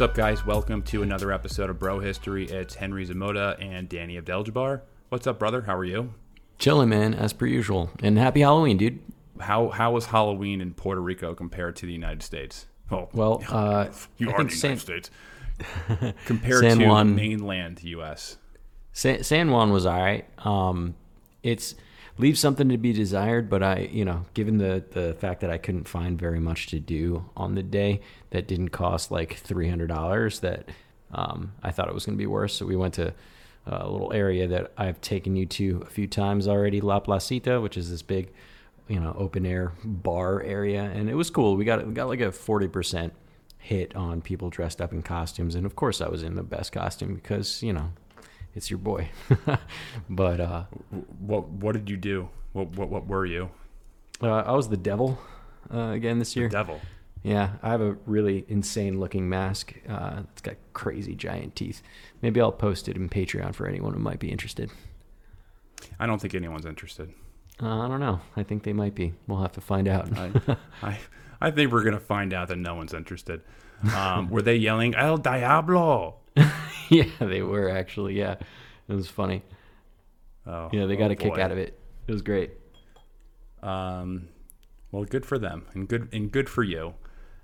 What's up, guys? Welcome to another episode of Bro History. It's Henry Szamota and Danny Abdeljabbar. What's up, brother? How are you? Chilling, man, as per usual. And happy Halloween, dude. How how was Halloween in Puerto Rico compared to the United States? Oh, well, uh, you I are think the San, United States compared San to Juan- mainland U.S. San, San Juan was all right. Um, it's leaves something to be desired, but I, you know, given the the fact that I couldn't find very much to do on the day that didn't cost like three hundred dollars, that um, I thought it was going to be worse. So we went to a little area that I've taken you to a few times already, La Placita, which is this big, you know, open air bar area, and it was cool. We got we got like a forty percent hit on people dressed up in costumes, and of course I was in the best costume because you know it's your boy. but uh, What what did you do? What what, what were you? uh, I was the devil uh, again this year. Devil. Yeah, I have a really insane looking mask. Uh, it's got crazy giant teeth. Maybe I'll post it in Patreon for anyone who might be interested. I don't think anyone's interested. Uh, I don't know. I think they might be. We'll have to find out. I, I, I think we're gonna find out that no one's interested. Um, were they yelling El Diablo? yeah, they were actually. Yeah, it was funny. Oh, Yeah, they got oh a kick boy. out of it. It was great. Um, well, good for them, and good and good for you.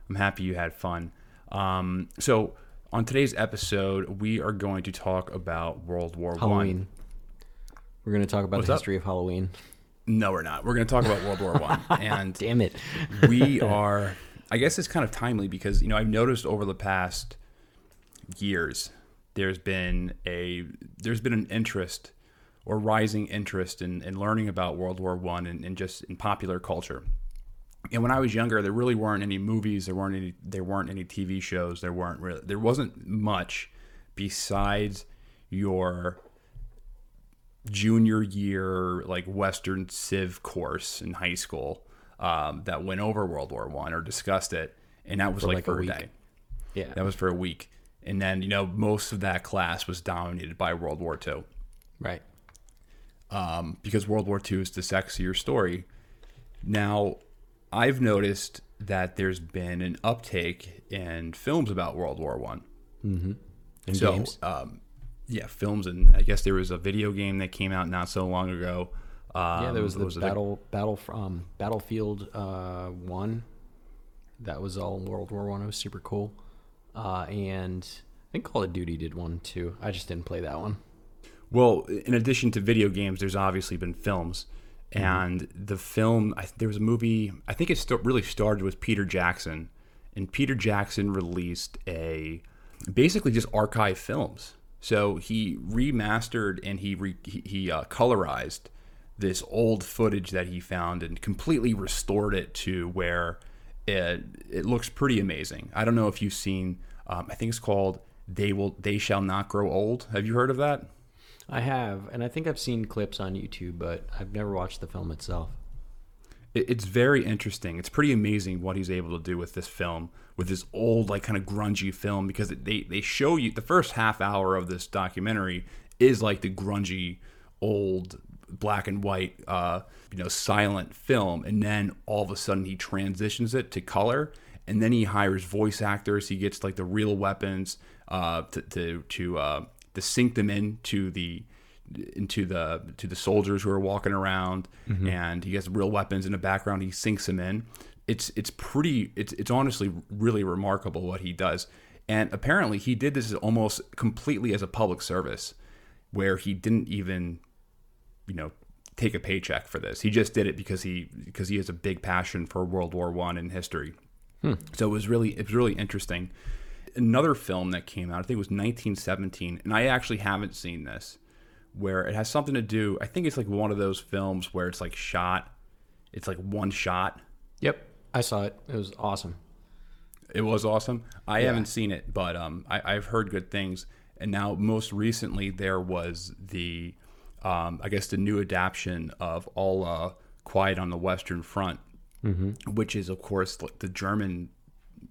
I'm happy you had fun. Um, so on today's episode, we are going to talk about World War One. Halloween. We're going to talk about What's the up? history of Halloween. No, we're not. We're going to talk about World War One, and Damn it. we are. I guess it's kind of timely because you know I've noticed over the past years there's been a there's been an interest or rising interest in, in learning about World War One and, and just in popular culture. And when I was younger, there really weren't any movies, there weren't any there weren't any TV shows, there weren't really there wasn't much besides your junior year like Western Civ course in high school um, that went over World War One or discussed it, and that was For like, like for a week. day. Yeah. That was for a week, and then you know most of that class was dominated by World War Two right. um, because World War II is the sexier story. Now, I've noticed that there's been an uptake in films about World War One. And So, games. um, yeah, films, and I guess there was a video game that came out not so long ago. Um, Yeah, there was the a- battle battle um, Battlefield uh, One. That was all World War One. It was super cool. Uh, and I think Call of Duty did one too. I just didn't play that one. Well, in addition to video games, there's obviously been films, and the film I, there was a movie. I think it st- really started with Peter Jackson, and Peter Jackson released a basically just archive films. So he remastered and he re, he, he uh, colorized this old footage that he found and completely restored it to where it, it looks pretty amazing. I don't know if you've seen. Um, I think it's called "They Will They Shall Not Grow Old." Have you heard of that? I have, and I think I've seen clips on YouTube, but I've never watched the film itself. It- It's very interesting. It's pretty amazing what he's able to do with this film, with this old, like kind of grungy film, because it- they they show you the first half hour of this documentary is like the grungy, old black and white, uh, you know, silent film, and then all of a sudden he transitions it to color, and then he hires voice actors. He gets like the real weapons uh, to to to uh, to sync them into the into the to the soldiers who are walking around and he has real weapons in the background. He syncs them in. It's it's pretty it's it's honestly really remarkable what he does. And apparently he did this almost completely as a public service where he didn't even you know take a paycheck for this. He just did it because he because he has a big passion for world war one and history. So it was really it was really interesting. Another film that came out i think it was 1917 and i actually haven't seen this where it has something to do i think it's like one of those films where it's like shot it's like one shot. Yep, I saw it. It was awesome. it was awesome. I haven't seen it but um, I, i've heard good things. And now most recently there was the um, i guess the new adaptation of all uh, quiet on the western front which is of course the german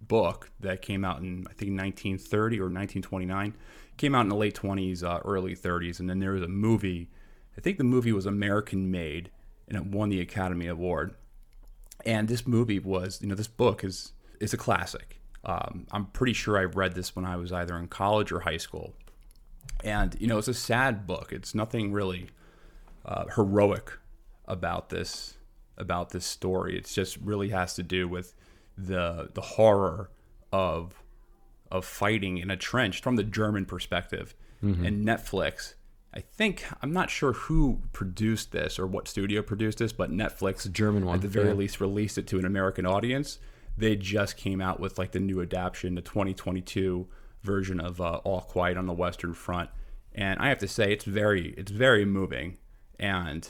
book that came out in I think 1930 or 1929. Came out in the late 20s, uh, early 30s, and then there was a movie. I think the movie was American made, and it won the Academy Award. And this movie was, you know, this book is is a classic. Um, I'm pretty sure I read this when I was either in college or high school, and you know it's a sad book. It's nothing really uh, heroic about this about this story. It just really has to do with the the horror of of fighting in a trench from the German perspective. And Netflix, I think I'm not sure who produced this or what studio produced this, but Netflix, German one, at the very yeah. least, released it to an American audience. They just came out with like the new adaptation, the 2022 version of uh, All Quiet on the Western Front, and I have to say it's very it's very moving, and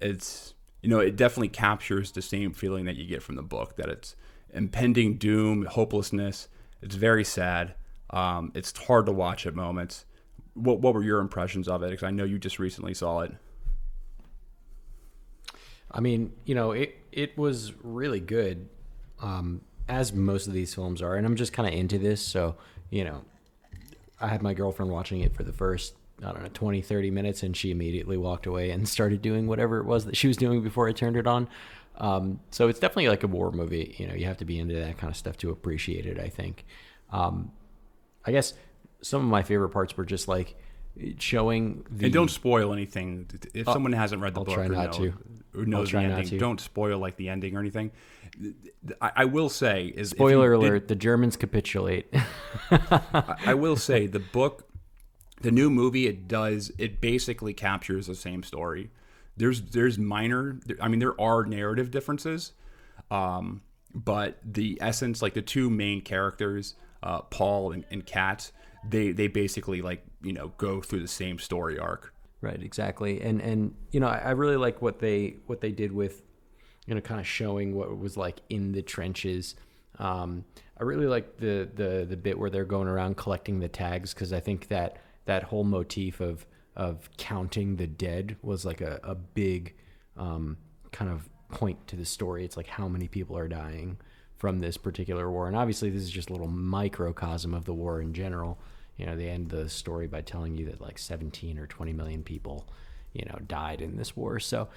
it's you know it definitely captures the same feeling that you get from the book that it's impending doom, hopelessness. It's very sad. Um, it's hard to watch at moments. What what were your impressions of it? Because I know you just recently saw it. I mean, you know, it it was really good, um, as most of these films are, and I'm just kind of into this. So, you know, I had my girlfriend watching it for the first, I don't know, 20, 30 minutes, and she immediately walked away and started doing whatever it was that she was doing before I turned it on. Um, so it's definitely like a war movie. You know, you have to be into that kind of stuff to appreciate it. I think. Um, I guess some of my favorite parts were just like showing the. And don't spoil anything. If someone hasn't read the I'll book or, know, to. or knows the ending, don't spoil like the ending or anything. I, I will say is Spoiler did- alert: the Germans capitulate. I, I will say the book, the new movie, it does it basically captures the same story. There's there's minor, I mean there are narrative differences, um, but the essence, like the two main characters, uh, Paul and, and Kat, they they basically like you know go through the same story arc. Right, exactly, and and you know I, I really like what they what they did with, you know, kind of showing what was like in the trenches. Um, I really like the the the bit where they're going around collecting the tags because I think that that whole motif of of counting the dead was like a a big um, kind of point to the story. It's like how many people are dying from this particular war, and obviously this is just a little microcosm of the war in general you know they end the story by telling you that like 17 or 20 million people you know died in this war so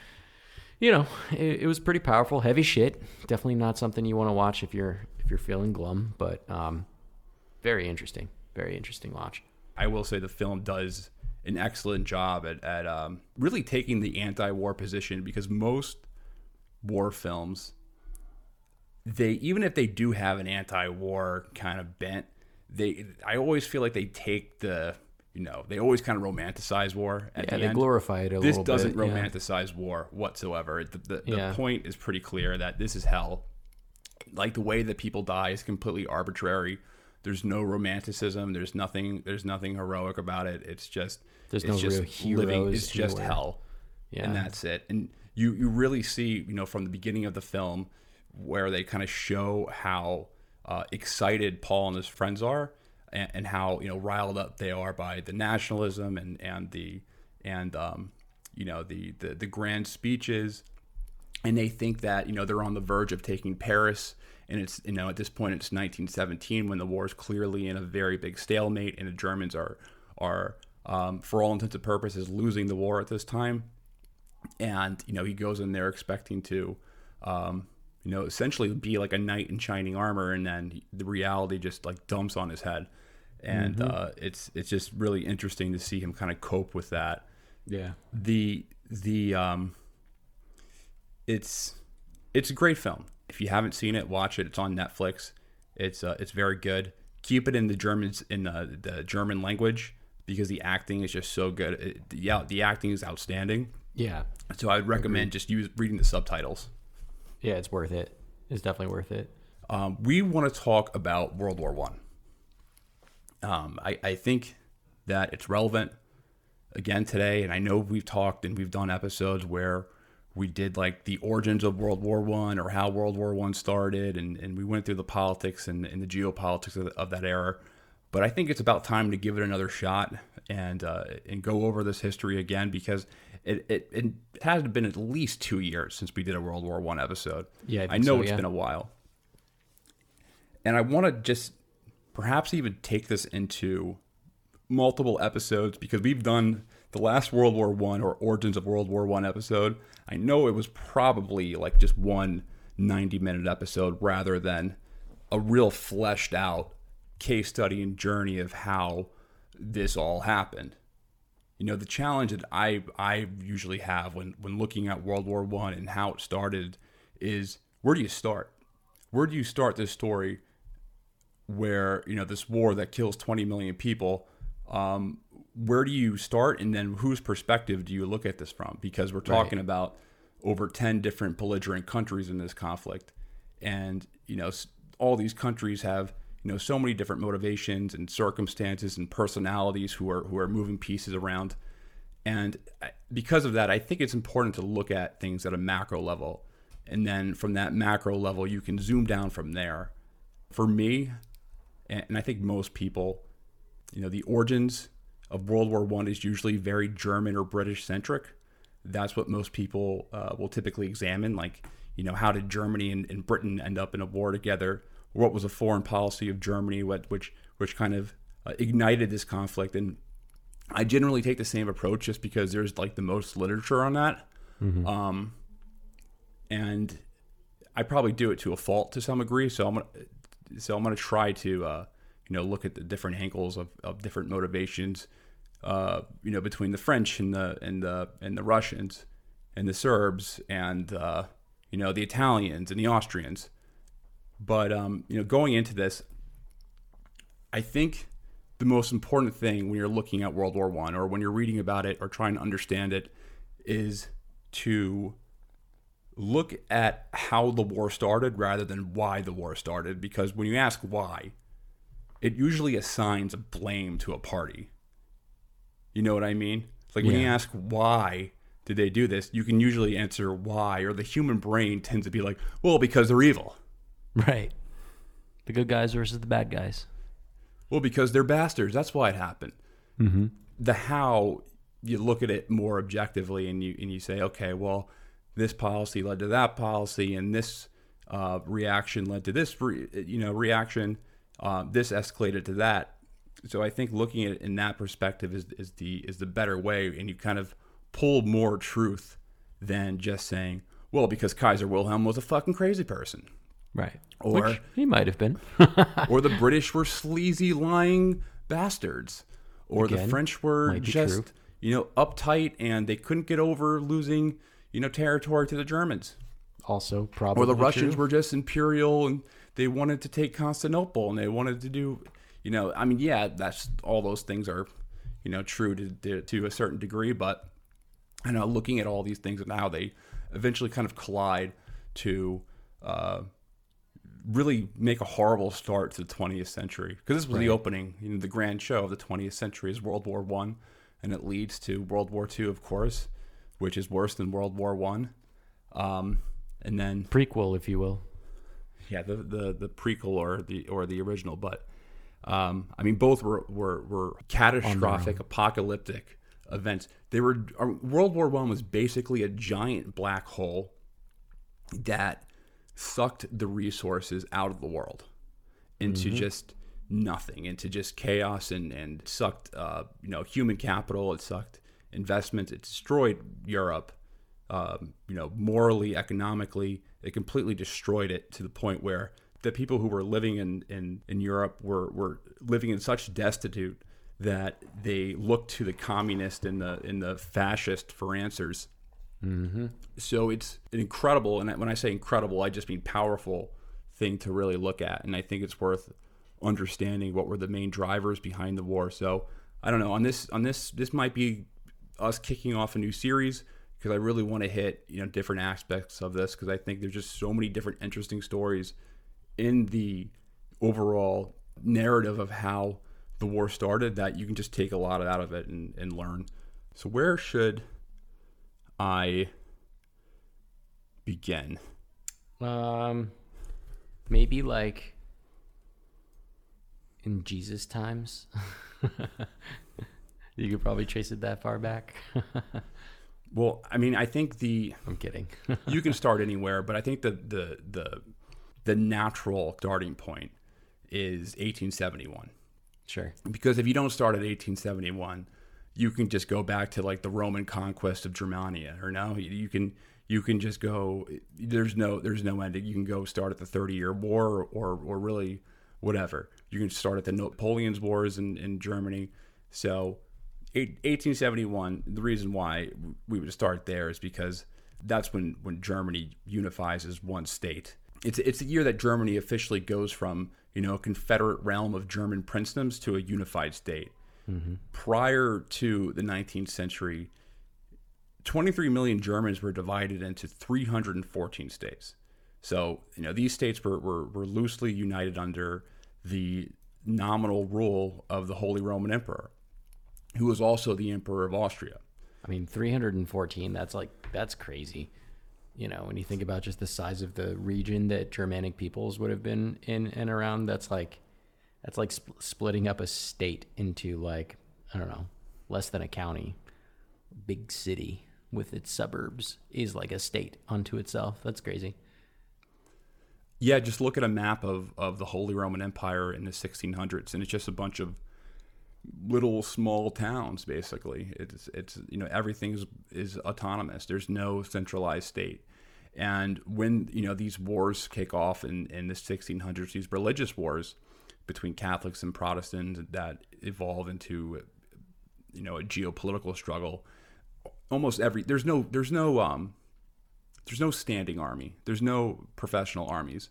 you know it, it was pretty powerful. Heavy shit. Definitely not something you want to watch if you're if you're feeling glum but um very interesting. Very interesting watch. I will say the film does an excellent job at, at um, really taking the anti-war position because most war films, they even if they do have an anti-war kind of bent, they I always feel like they take the you know they always kind of romanticize war. At yeah the they end. glorify it a This little doesn't bit yeah. romanticize war whatsoever. The, the, the Yeah. point is pretty clear that this is hell. Like the way that people die is completely arbitrary. There's no romanticism. There's nothing. There's nothing heroic about it. It's just. There's it's no just real living. heroes It's just hell, Yeah. and that's it. And you you really see you know from the beginning of the film where they kind of show how uh, excited Paul and his friends are, and, and how you know riled up they are by the nationalism and and the and um, you know the, the the grand speeches. And they think that you know they're on the verge of taking Paris, and it's you know at this point it's 1917 when the war is clearly in a very big stalemate, and the Germans are are um, for all intents and purposes losing the war at this time, and you know he goes in there expecting to. Um, you know, essentially be like a knight in shining armor, and then the reality just like dumps on his head, and uh, it's it's just really interesting to see him kind of cope with that. Yeah. The the um it's it's a great film. If you haven't seen it watch it. It's on netflix. It's uh, it's very good. Keep it in the germans in uh, the german language because the acting is just so good. It, yeah the acting is outstanding. Yeah. So i would recommend just use reading the subtitles. Yeah it's worth it. It's definitely worth it. Um, we want to talk about world war one um, I, I think that it's relevant again today and i know we've talked and we've done episodes where we did like the origins of world war one or how world war one started and, and we went through the politics and, and the geopolitics of, of that era. But i think it's about time to give it another shot and uh, and go over this history again because it, it, it has been at least two years since we did a world war one episode. Yeah, I i know so, it's yeah. been a while. And I want to just perhaps even take this into multiple episodes because we've done the last World War One or Origins of World War One episode. I know it was probably like just one 90 minute episode rather than a real fleshed out case study and journey of how this all happened. You know, the challenge that I I usually have when when looking at World War One and how it started is where do you start? Where do you start this story where you know this war that kills 20 million people um, where do you start? And then whose perspective do you look at this from? Because we're talking right. about over 10 different belligerent countries in this conflict. And you know all these countries have you know so many different motivations and circumstances and personalities who are who are moving pieces around. And because of that i think it's important to look at things at a macro level. And then from that macro level you can zoom down from there. For me and I think most people, you know, the origins of World War One is usually very German or British centric. That's what most people uh, will typically examine. Like, you know, how did Germany and, and, Britain end up in a war together? What was the foreign policy of Germany? What which which kind of uh, ignited this conflict? And I generally take the same approach just because there's like the most literature on that. Mm-hmm. Um, and I probably do it to a fault to some degree. So I'm gonna so I'm going to try to uh, you know look at the different angles of, of different motivations uh, you know between the French and the and the and the Russians and the Serbs and uh, you know the Italians and the Austrians. But um, you know going into this, I think the most important thing when you're looking at World War One or when you're reading about it or trying to understand it is to look at how the war started rather than why the war started because when you ask why it usually assigns blame to a party. You know what i mean? Like when you ask why did they do this you can usually answer why or the human brain tends to be like well because they're evil. Right. The good guys versus the bad guys. Well because they're bastards. That's why it happened. Mm-hmm. the how you look at it more objectively and you and you say okay well this policy led to that policy, and this uh, reaction led to this, re- you know, reaction. Uh, this escalated to that. So I think looking at it in that perspective is, is the is the better way, and you kind of pull more truth than just saying, well, because Kaiser Wilhelm was a fucking crazy person, right? Or Which he might have been, or the British were sleazy, lying bastards, or Again, the French were just true. you know uptight and they couldn't get over losing you know, territory to the Germans. Also, probably. Or the Russians true. were just imperial and they wanted to take Constantinople and they wanted to do, you know, I mean, yeah, that's all those things are, you know, true to, to, to a certain degree, but I know looking at all these things and how they eventually kind of collide to uh, really make a horrible start to the 20th century because this was right. the opening, you know, the grand show of the 20th century is World War One, and it leads to World War Two, of course, which is worse than World War One. Um, and then prequel, if you will. Yeah, the, the the prequel or the or the original, but um, I mean both were were, were catastrophic, apocalyptic events. They were uh, World War One was basically a giant black hole that sucked the resources out of the world into mm-hmm. just nothing, into just chaos, and and sucked uh, you know human capital. It sucked investments. It destroyed Europe, um, you know, morally, economically. It completely destroyed it to the point where the people who were living in, in, in Europe were, were living in such destitute that they looked to the communist and the and the fascist for answers. Mm-hmm. So it's an incredible, and when I say incredible, I just mean powerful thing to really look at, and I think it's worth understanding what were the main drivers behind the war. So I don't know on this on this this might be us kicking off a new series because I really want to hit you know different aspects of this because I think there's just so many different interesting stories in the overall narrative of how the war started that you can just take a lot out of it and, and learn. So where should I begin? Um, maybe like in Jesus times. You could probably trace it that far back. well, I mean, I think the I'm kidding. you can start anywhere, but I think the the the the natural starting point is 1871. Sure. Because if you don't start at 1871, you can just go back to like the Roman conquest of Germania, or no, you can you can just go. There's no there's no ending. You can go start at the Thirty Year War or or really whatever. You can start at the Napoleon's Wars in, in Germany. So 1871, the reason why we would start there is because that's when, when Germany unifies as one state. It's, it's the year that Germany officially goes from, you know, a confederate realm of German princedoms to a unified state. Mm-hmm. Prior to the 19th century, 23 million Germans were divided into 314 states. So, you know, these states were, were, were loosely united under the nominal rule of the Holy Roman Emperor, who was also the Emperor of Austria. I mean, 314, that's like, that's crazy. You know, when you think about just the size of the region that Germanic peoples would have been in and around, that's like, that's like sp- splitting up a state into like, I don't know, less than a county. Big city with its suburbs is like a state unto itself. That's crazy. Yeah, just look at a map of, of the Holy Roman Empire in the 1600s, and it's just a bunch of little small towns. Basically, it's it's you know everything is, is autonomous. There's no centralized state. And when you know these wars kick off in, in the 1600s, these religious wars between Catholics and Protestants that evolve into you know a geopolitical struggle. Almost every there's no there's no um, there's no standing army. There's no professional armies.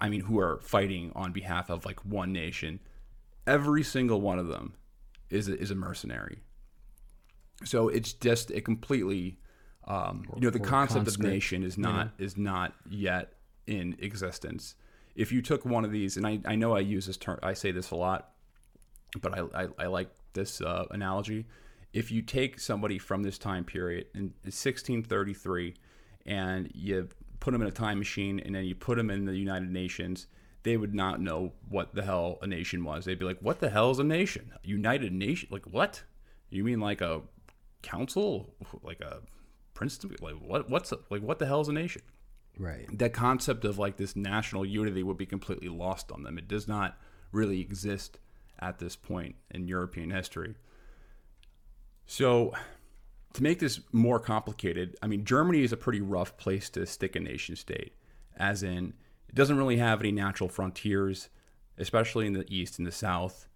I mean, who are fighting on behalf of like one nation. Every single one of them is a, is a mercenary. So it's just a completely, um, you know, the concept of nation is not is not yet in existence. If you took one of these, and I, I know I use this term, I say this a lot, but I, I, I like this uh, analogy. If you take somebody from this time period in 1633 and you put them in a time machine and then you put them in the United Nations, they would not know what the hell a nation was. They'd be like, "What the hell is a nation? United Nation? Like what? You mean like a council? Like a Princeton? Like what? What's a, like what the hell is a nation?" Right. That concept of like this national unity would be completely lost on them. It does not really exist at this point in European history. So to make this more complicated, I mean, Germany is a pretty rough place to stick a nation state, as in, doesn't really have any natural frontiers, especially in the east and the south.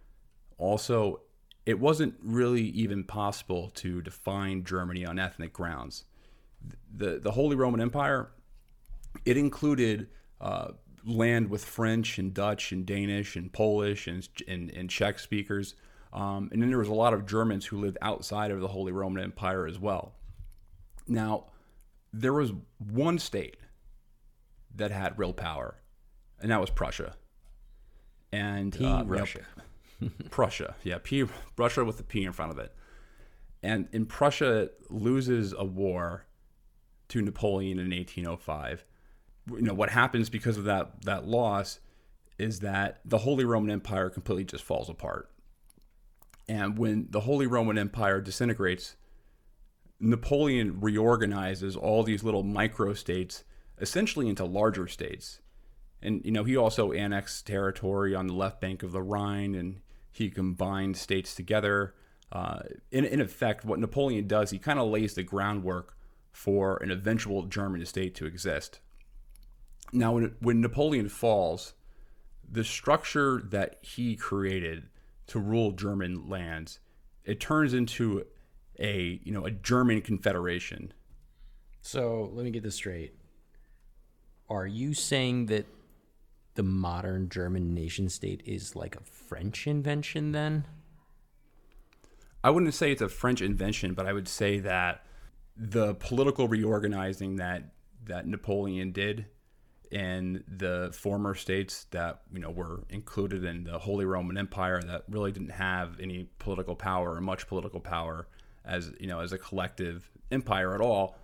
Also, it wasn't really even possible to define Germany on ethnic grounds. The, the Holy Roman Empire, it included uh, land with French and Dutch and Danish and Polish and, and, and Czech speakers um, and then there was a lot of Germans who lived outside of the Holy Roman Empire as well. Now, there was one state that had real power, and that was Prussia. And P uh, Russia. Prussia, yeah, P Russia with the P in front of it. And in Prussia loses a war to Napoleon in 1805. You know what happens because of that that loss is that the Holy Roman Empire completely just falls apart. And when the Holy Roman Empire disintegrates, Napoleon reorganizes all these little micro states essentially into larger states. And, you know, he also annexed territory on the left bank of the Rhine and he combined states together. Uh, in, in effect, what Napoleon does, he kind of lays the groundwork for an eventual German state to exist. Now, when, when Napoleon falls, the structure that he created to rule German lands, it turns into a you know a German confederation. So let me get this straight. Are you saying that the modern German nation state is like a French invention then? I wouldn't say it's a French invention, but I would say that the political reorganizing that that Napoleon did in the former states that you know were included in the Holy Roman Empire that really didn't have any political power or much political power as you know as a collective empire at all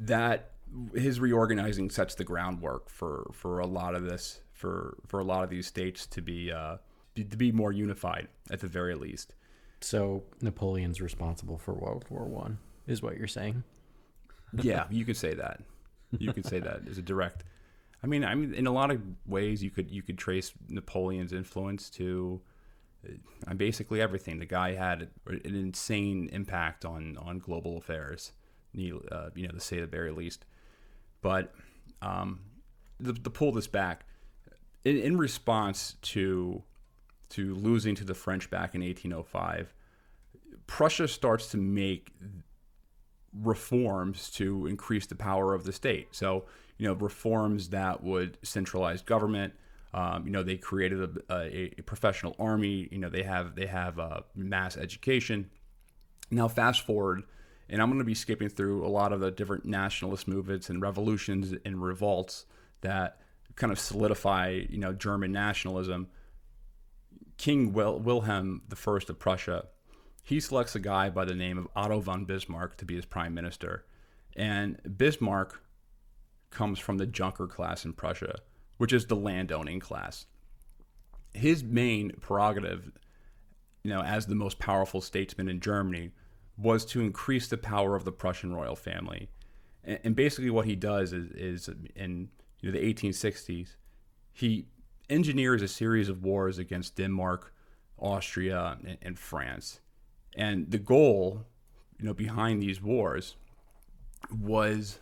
that his reorganizing sets the groundwork for for a lot of this for for a lot of these states to be uh, to be more unified at the very least so Napoleon's responsible for World War 1 is what you're saying yeah you could say that you could say that as a direct I mean, I mean, in a lot of ways, you could you could trace Napoleon's influence to uh, basically everything. The guy had an insane impact on on global affairs. Uh, you know, to say the very least. But um, to, to pull this back, in, in response to to losing to the French back in 1805, Prussia starts to make reforms to increase the power of the state. So, you know, reforms that would centralize government. Um, you know, they created a, a, a, professional army. You know, they have they have uh, mass education. Now, fast forward, and I'm going to be skipping through a lot of the different nationalist movements and revolutions and revolts that kind of solidify, you know, German nationalism. King Wil- Wilhelm I of Prussia, he selects a guy by the name of Otto von Bismarck to be his prime minister. And Bismarck comes from the Junker class in Prussia, which is the landowning class. His main prerogative, you know, as the most powerful statesman in Germany, was to increase the power of the Prussian royal family. And, and basically, what he does is, is in you know, the 1860s, he engineers a series of wars against Denmark, Austria, and, and France. And the goal, you know, behind these wars was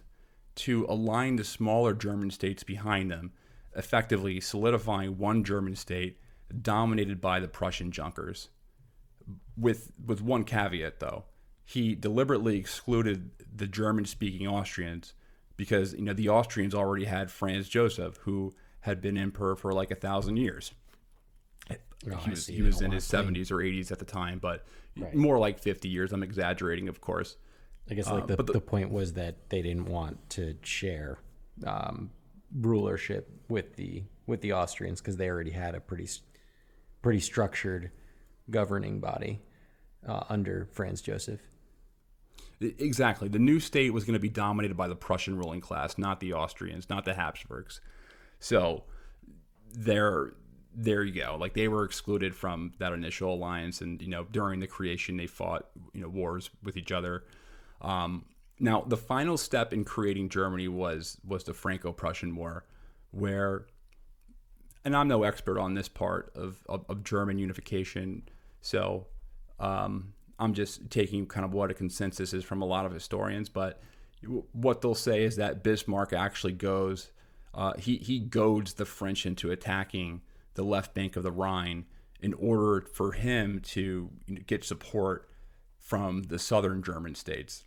to align the smaller German states behind them, effectively solidifying one German state dominated by the Prussian Junkers. With with one caveat though, he deliberately excluded the German-speaking Austrians because you know the Austrians already had Franz Joseph, who had been emperor for like a thousand years. Oh, he was, he was in his 70s or 80s at the time, but right. more like 50 years. I'm exaggerating, of course. I guess like uh, the, the, the, point was that they didn't want to share um, rulership with the with the Austrians because they already had a pretty pretty structured governing body uh, under Franz Joseph. Exactly. The new state was going to be dominated by the Prussian ruling class, not the Austrians, not the Habsburgs. So there there you go. Like they were excluded from that initial alliance and you know during the creation they fought, you know, wars with each other. Um, now, the final step in creating Germany was was the Franco-Prussian War, where, and I'm no expert on this part of of, of German unification, so um, I'm just taking kind of what a consensus is from a lot of historians, but what they'll say is that Bismarck actually goes, uh, he, he goads the French into attacking the left bank of the Rhine in order for him to get support from the southern German states.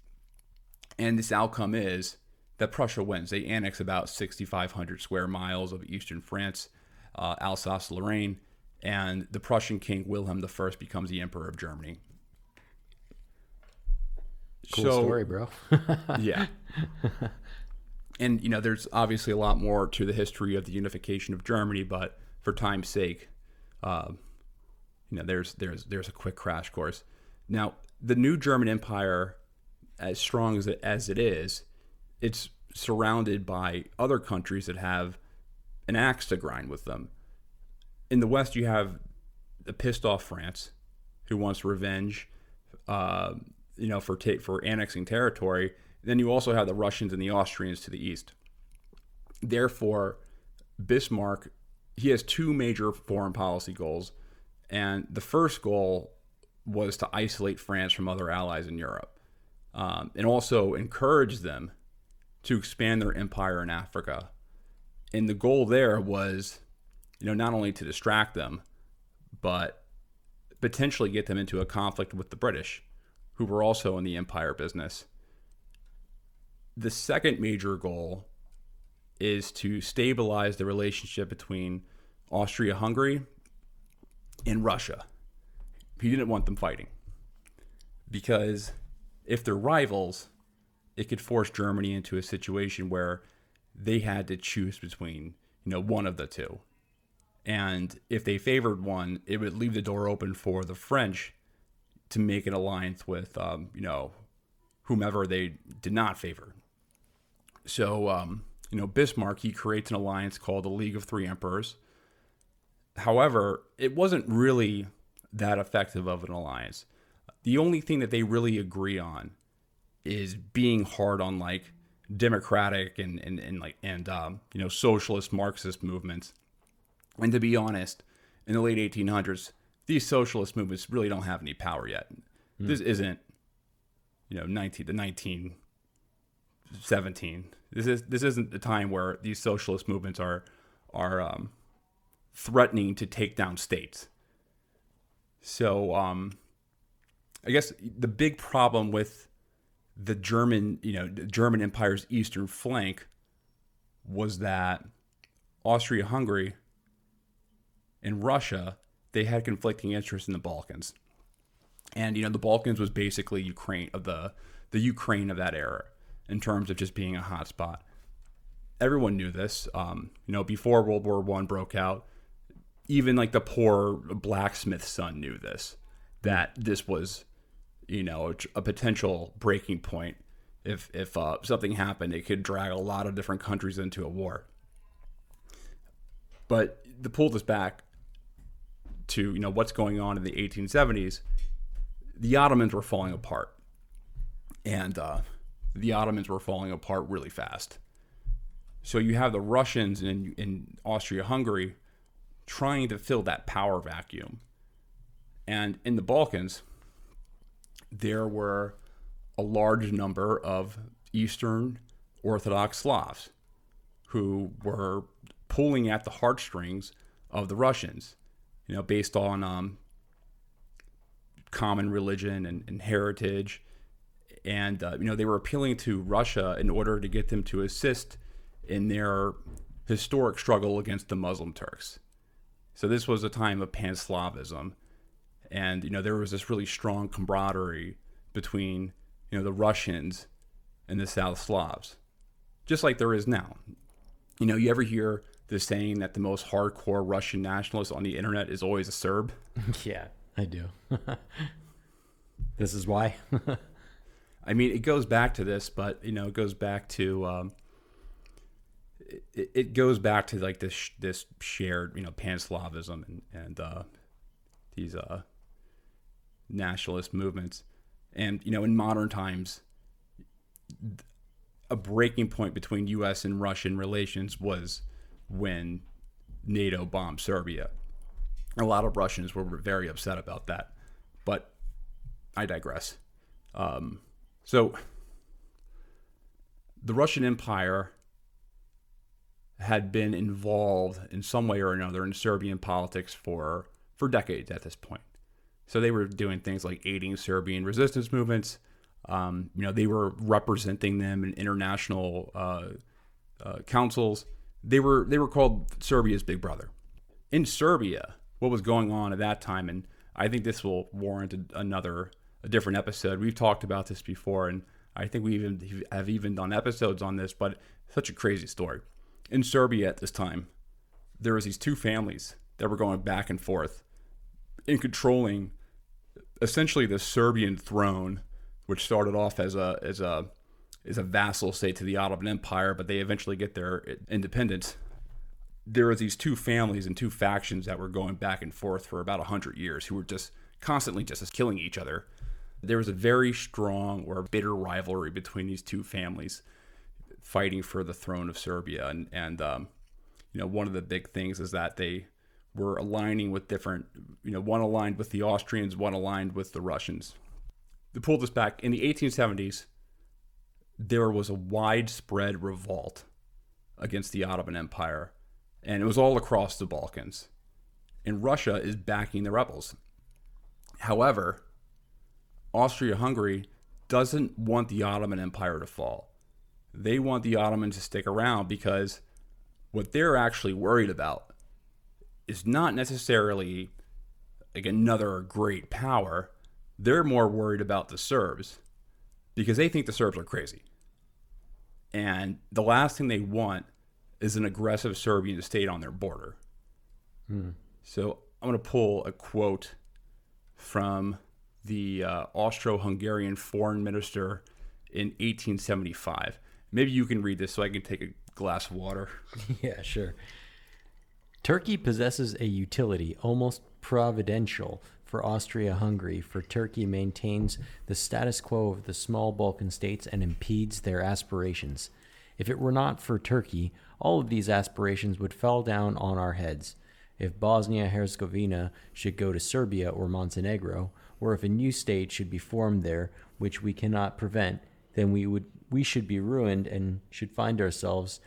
And this outcome is that Prussia wins. They annex about 6,500 square miles of eastern France, uh, Alsace Lorraine, and the Prussian king Wilhelm I becomes the emperor of Germany. Cool so, story, bro. yeah. And you know, there's obviously a lot more to the history of the unification of Germany, but for time's sake, uh, you know, there's there's there's a quick crash course. Now, the new German Empire, as strong as it as it is, it's surrounded by other countries that have an axe to grind with them. In the West, you have the pissed off France, who wants revenge. Uh, you know, for ta- for annexing territory. Then you also have the Russians and the Austrians to the east. Therefore, Bismarck he has two major foreign policy goals, and the first goal was to isolate France from other allies in Europe, um, and also encourage them to expand their empire in Africa. And the goal there was, you know, not only to distract them, but potentially get them into a conflict with the British who were also in the empire business. The second major goal is to stabilize the relationship between Austria Hungary and Russia. He didn't want them fighting because if they're rivals, it could force Germany into a situation where they had to choose between, you know, one of the two. And if they favored one, it would leave the door open for the French to make an alliance with, um, you know, whomever they did not favor. So, um, you know, Bismarck, he creates an alliance called the League of Three Emperors. However, it wasn't really that effective of an alliance. The only thing that they really agree on is being hard on like democratic and, and, and like and um, you know socialist Marxist movements. And to be honest, in the late 1800s, these socialist movements really don't have any power yet. Mm. This isn't, you know, 19 the 1960s 17. This is this isn't the time where these socialist movements are are um, threatening to take down states. So um, I guess the big problem with the German, you know, the German Empire's eastern flank was that Austria-Hungary and Russia they had conflicting interests in the Balkans, and you know the Balkans was basically Ukraine of the the Ukraine of that era in terms of just being a hotspot. Everyone knew this. Um, you know, before World War One broke out, even like the poor blacksmith's son knew this that this was you know a, potential breaking point if if uh, something happened it could drag a lot of different countries into a war but to pull this back to you know what's going on in the 1870s the ottomans were falling apart. And uh, the ottomans were falling apart really fast. So you have the russians in, in austria-hungary trying to fill that power vacuum. And in the balkans there were a large number of Eastern Orthodox Slavs who were pulling at the heartstrings of the Russians, you know, based on um, common religion and, and heritage. And, uh, you know, they were appealing to Russia in order to get them to assist in their historic struggle against the Muslim Turks. So this was a time of pan Slavism and you know there was this really strong camaraderie between you know the Russians and the South Slavs, just like there is now. You know, you ever hear the saying that the most hardcore Russian nationalist on the internet is always a Serb? yeah, I do. this is why. I mean, it goes back to this, but you know, it goes back to um, it, it goes back to like this this shared you know pan Slavism and and uh, these uh, nationalist movements. And, you know, in modern times, a breaking point between U.S. and Russian relations was when NATO bombed Serbia. A lot of Russians were very upset about that, but I digress. Um, so, the Russian Empire had been involved in some way or another in Serbian politics for for decades at this point. So they were doing things like aiding Serbian resistance movements. Um, you know, they were representing them in international uh, uh, councils. They were they were called Serbia's big brother. In Serbia, what was going on at that time, and I think this will warrant another a different episode. We've talked about this before, and I think we even have even done episodes on this. But such a crazy story. In Serbia at this time, there was these two families that were going back and forth in controlling essentially the Serbian throne, which started off as a as a as a vassal state to the Ottoman Empire, but they eventually get their independence. There were these two families and two factions that were going back and forth for about hundred years, who were just constantly just killing each other. There was a very strong or bitter rivalry between these two families, fighting for the throne of Serbia, and and um, you know one of the big things is that they were aligning with different, you know, one aligned with the Austrians, one aligned with the Russians. To pull this back, in the 1870s, there was a widespread revolt against the Ottoman Empire, and it was all across the Balkans. And Russia is backing the rebels. However, Austria Hungary doesn't want the Ottoman Empire to fall. They want the Ottomans to stick around because what they're actually worried about is not necessarily like another great power. They're more worried about the Serbs because they think the Serbs are crazy. And the last thing they want is an aggressive Serbian state on their border. Hmm. So I'm going to pull a quote from the uh, Austro Hungarian foreign minister in 1875. Maybe you can read this so I can take a glass of water. yeah, sure. Turkey possesses a utility almost providential for Austria Hungary, for Turkey maintains the status quo of the small Balkan states and impedes their aspirations. If it were not for Turkey, all of these aspirations would fall down on our heads. If Bosnia Herzegovina should go to Serbia or Montenegro, or if a new state should be formed there, which we cannot prevent, then we would we should be ruined and should find ourselves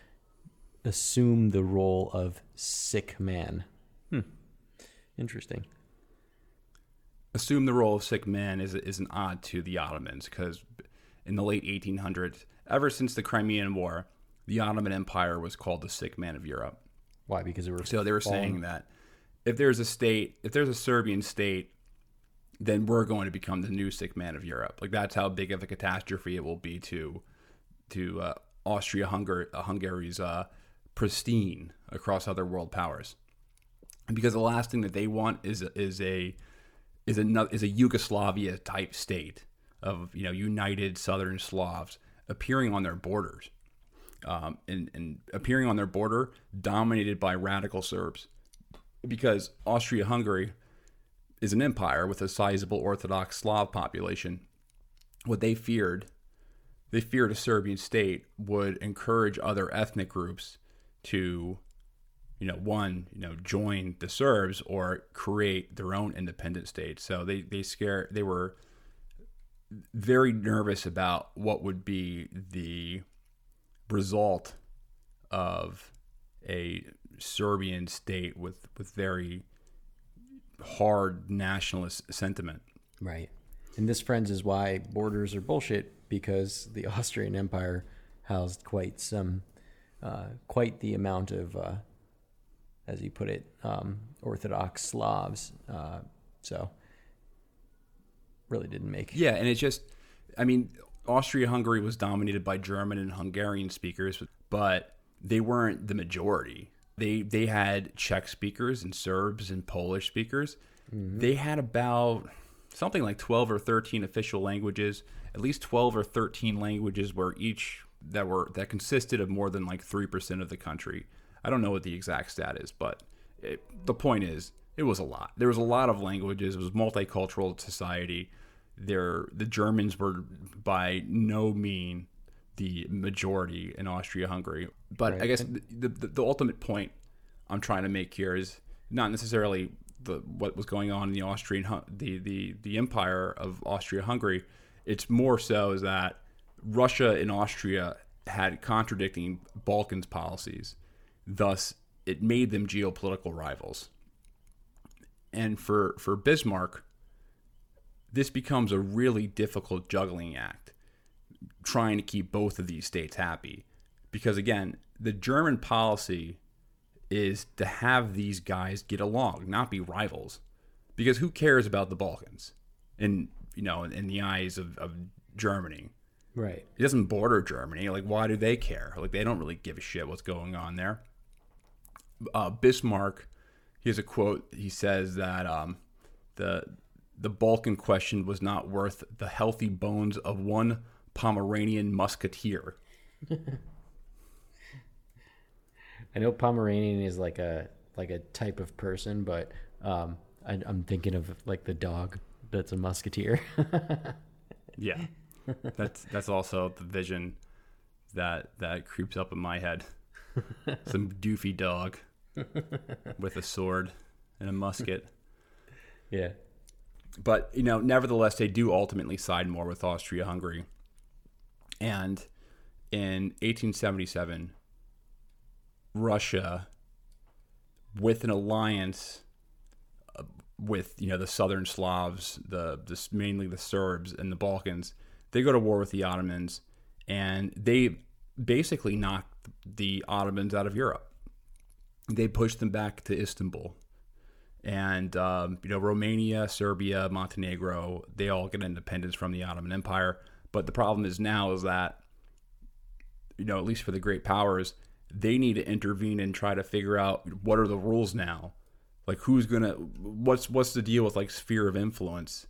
assume the role of sick man. Hmm. Interesting. Assume the role of sick man is is an odd to the Ottomans because in the late 1800s, ever since the Crimean War, the Ottoman Empire was called the sick man of Europe. Why? Because it were So they were saying that if there's a state, if there's a Serbian state, then we're going to become the new sick man of Europe. Like that's how big of a catastrophe it will be to to uh, Austria uh, Hungary's uh, pristine across other world powers. Because the last thing that they want is is a is a is a Yugoslavia type state of you know united Southern Slavs appearing on their borders, um, and, and appearing on their border dominated by radical Serbs, because Austria-Hungary is an empire with a sizable Orthodox Slav population. What they feared, they feared a Serbian state would encourage other ethnic groups to, you know, one, you know, join the Serbs or create their own independent state. So they they scare they were very nervous about what would be the result of a Serbian state with with very hard nationalist sentiment. Right. And this, friends, is why borders are bullshit because the Austrian Empire housed quite some, uh, quite the amount of, uh, as you put it, um, Orthodox Slavs. Uh, so, really didn't make. Yeah, and it just, I mean, Austria Hungary was dominated by German and Hungarian speakers, but they weren't the majority. They they had Czech speakers and Serbs and Polish speakers. Mm-hmm. They had about something like 12 or 13 official languages, at least 12 or 13 languages where each that were that consisted of more than like 3% of the country. I don't know what the exact stat is, but it, the point is it was a lot. There was a lot of languages. It was multicultural society. There the Germans were by no mean the majority in Austria-Hungary. But right. I guess the, the, the ultimate point I'm trying to make here is not necessarily the what was going on in the Austrian the the the empire of Austria-Hungary. It's more so is that Russia and Austria had contradicting Balkans policies. Thus, it made them geopolitical rivals. And for for Bismarck, this becomes a really difficult juggling act trying to keep both of these states happy. Because again, the German policy is to have these guys get along, not be rivals. Because who cares about the Balkans? In you know, in the eyes of, of Germany. Right. It doesn't border Germany. Like, why do they care? Like, they don't really give a shit what's going on there. Uh, Bismarck, he has a quote. He says that um, the the Balkan question was not worth the healthy bones of one Pomeranian musketeer. I know Pomeranian is like a like a type of person, but um, I, am thinking of like the dog that's a musketeer. yeah, that's that's also the vision that that creeps up in my head. Some doofy dog with a sword and a musket. Yeah. But you know, nevertheless, they do ultimately side more with Austria-Hungary and in 1877, Russia, with an alliance uh, with you know the southern Slavs, the, the mainly the Serbs and the Balkans, they go to war with the Ottomans, and they basically knock the Ottomans out of Europe. They push them back to Istanbul, and um, you know Romania, Serbia, Montenegro, they all get independence from the Ottoman Empire. But the problem is now is that, you know, at least for the great powers, they need to intervene and try to figure out what are the rules now. Like who's gonna what's what's the deal with like sphere of influence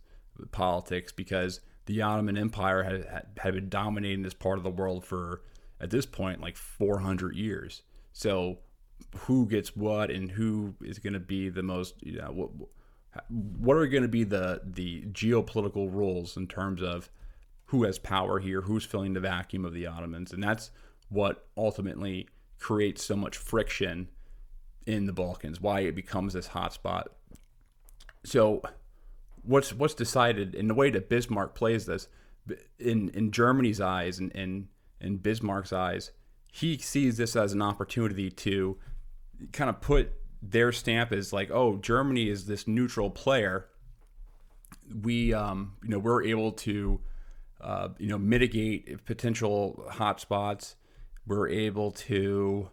politics because the Ottoman Empire had had been dominating this part of the world for at this point like 400 years. So who gets what and who is going to be the most you know what what are going to be the the geopolitical rules in terms of who has power here, who's filling the vacuum of the Ottomans, and that's what ultimately creates so much friction in the Balkans. Why it becomes this hotspot. So, what's what's decided in the way that Bismarck plays this? in in Germany's eyes and in in Bismarck's eyes, he sees this as an opportunity to kind of put their stamp as like, oh, Germany is this neutral player. We, um, you know, we're able to, uh, you know, mitigate potential hotspots. We're able to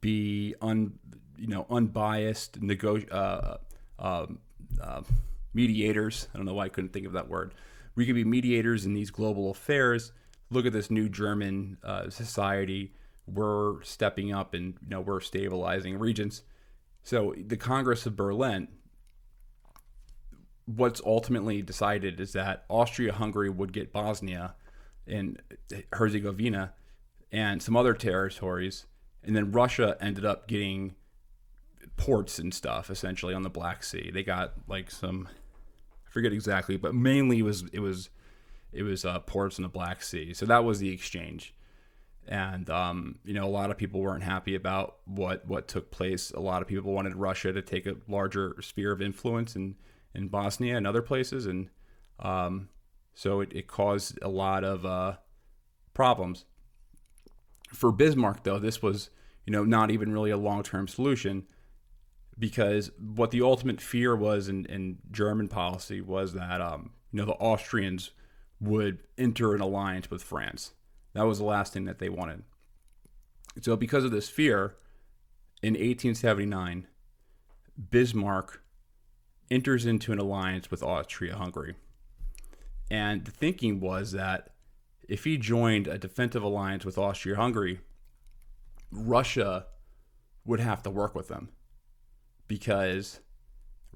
be un, you know, unbiased nego- uh, uh, uh, mediators. I don't know why I couldn't think of that word. We could be mediators in these global affairs. Look at this new German uh, society. We're stepping up and you know we're stabilizing regions. So the Congress of Berlin, what's ultimately decided is that Austria-Hungary would get Bosnia and Herzegovina and some other territories, and then Russia ended up getting ports and stuff essentially on the Black Sea. They got like some I forget exactly, but mainly it was it was it was uh, ports in the Black Sea. So that was the exchange and um, you know a lot of people weren't happy about what what took place. A lot of people wanted Russia to take a larger sphere of influence in in Bosnia and other places, and um, so it, it, caused a lot of uh, problems. For Bismarck, though, this was you know not even really a long term solution because what the ultimate fear was in, in German policy was that um, you know the Austrians would enter an alliance with France that was the last thing that they wanted. So, because of this fear, in 1879, Bismarck enters into an alliance with Austria Hungary. And the thinking was that if he joined a defensive alliance with Austria Hungary, Russia would have to work with them because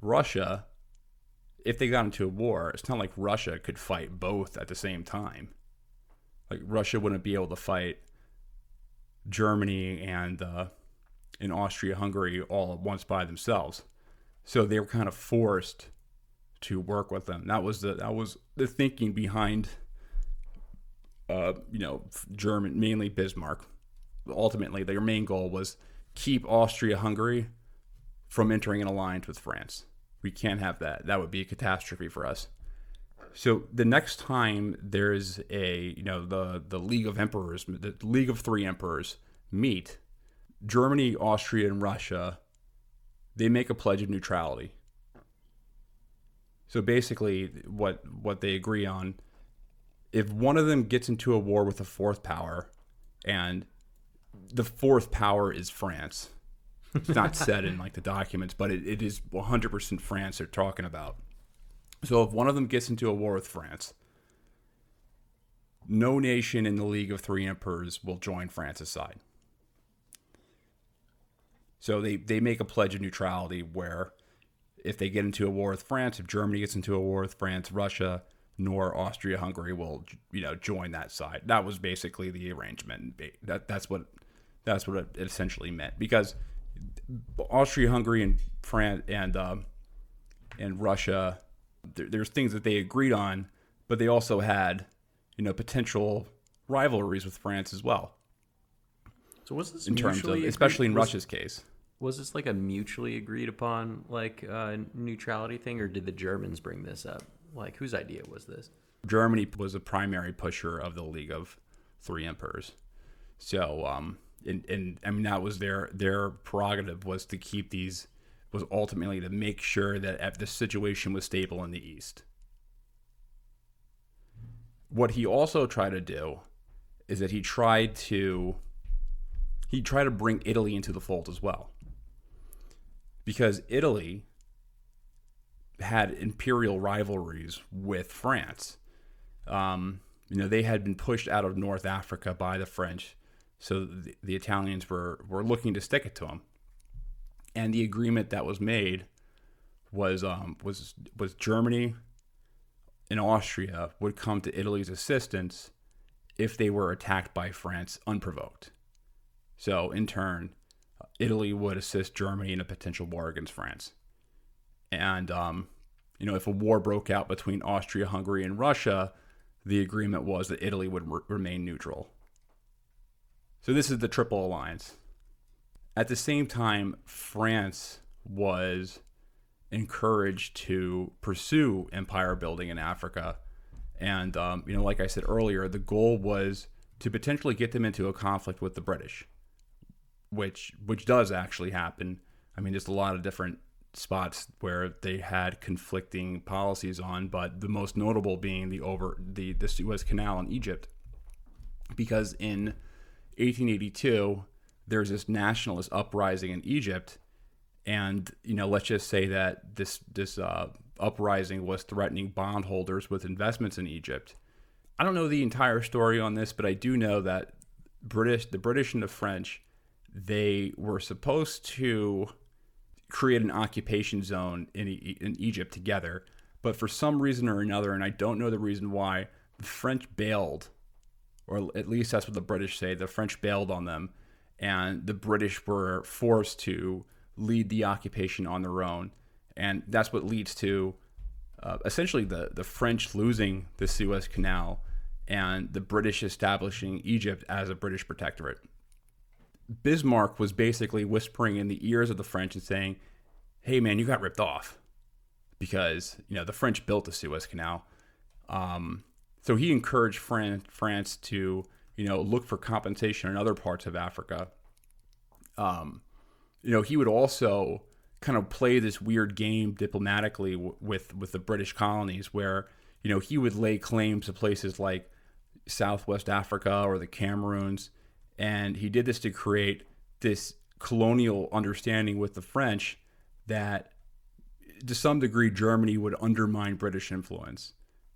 Russia, if they got into a war, it's not like Russia could fight both at the same time like Russia wouldn't be able to fight Germany and uh, in Austria Hungary all at once by themselves. So they were kind of forced to work with them. That was the that was the thinking behind uh, you know German mainly Bismarck. Ultimately, their main goal was keep Austria Hungary from entering an alliance with France. We can't have that. That would be a catastrophe for us. So the next time there's a you know the the League of Emperors, the League of Three Emperors meet, Germany, Austria, and Russia, they make a pledge of neutrality. So basically, what what they agree on, if one of them gets into a war with a fourth power, and the fourth power is France, it's not said in like the documents, but it, it is 100% France they're talking about so if one of them gets into a war with France, no nation in the League of Three Emperors will join France's side. So they, they make a pledge of neutrality where if they get into a war with France, if Germany gets into a war with France, Russia nor Austria Hungary will you know join that side. That was basically the arrangement. That that's what that's what it essentially meant because Austria Hungary and France and um, and Russia there, there's things that they agreed on, but they also had, you know, potential rivalries with France as well. So was this in terms of, especially in was, Russia's case? Was this like a mutually agreed upon like uh, neutrality thing, or did the Germans bring this up? Like, whose idea was this? Germany was a primary pusher of the League of Three Emperors. So, um, and, and I mean that was their their prerogative was to keep these was ultimately to make sure that the situation was stable in the East. What he also tried to do is that he tried to he tried to bring Italy into the fold as well. Because Italy had imperial rivalries with France. Um, you know, they had been pushed out of North Africa by the French, so the, the Italians were were looking to stick it to them and the agreement that was made was um, was was Germany and Austria would come to Italy's assistance if they were attacked by France unprovoked. So in turn, Italy would assist Germany in a potential war against France. And um, you know, if a war broke out between Austria, Hungary, and Russia, the agreement was that Italy would re- remain neutral. So this is the Triple Alliance. At the same time, France was encouraged to pursue empire building in Africa And um, you know, like I said earlier, the goal was to potentially get them into a conflict with the British, which which does actually happen. I mean, there's a lot of different spots where they had conflicting policies on, but the most notable being the over the the Suez Canal in Egypt, because in 1882 there's this nationalist uprising in Egypt, and you know let's just say that this this uh, uprising was threatening bondholders with investments in Egypt. I don't know the entire story on this, but I do know that British the British and the French they were supposed to create an occupation zone in, in Egypt together. But for some reason or another, and I don't know the reason why, the French bailed, or at least that's what the British say. The French bailed on them, and the British were forced to lead the occupation on their own. And that's what leads to uh, essentially the, the French losing the Suez Canal and the British establishing Egypt as a British protectorate. Bismarck was basically whispering in the ears of the French and saying, "Hey, man, you got ripped off because you know the French built the Suez Canal." Um, so he encouraged Fran- France to you know look for compensation in other parts of Africa. Um, you know, he would also kind of play this weird game diplomatically w- with with the British colonies, where you know he would lay claims to places like Southwest Africa or the Cameroons and he did this to create this colonial understanding with the French that to some degree Germany would undermine British influence.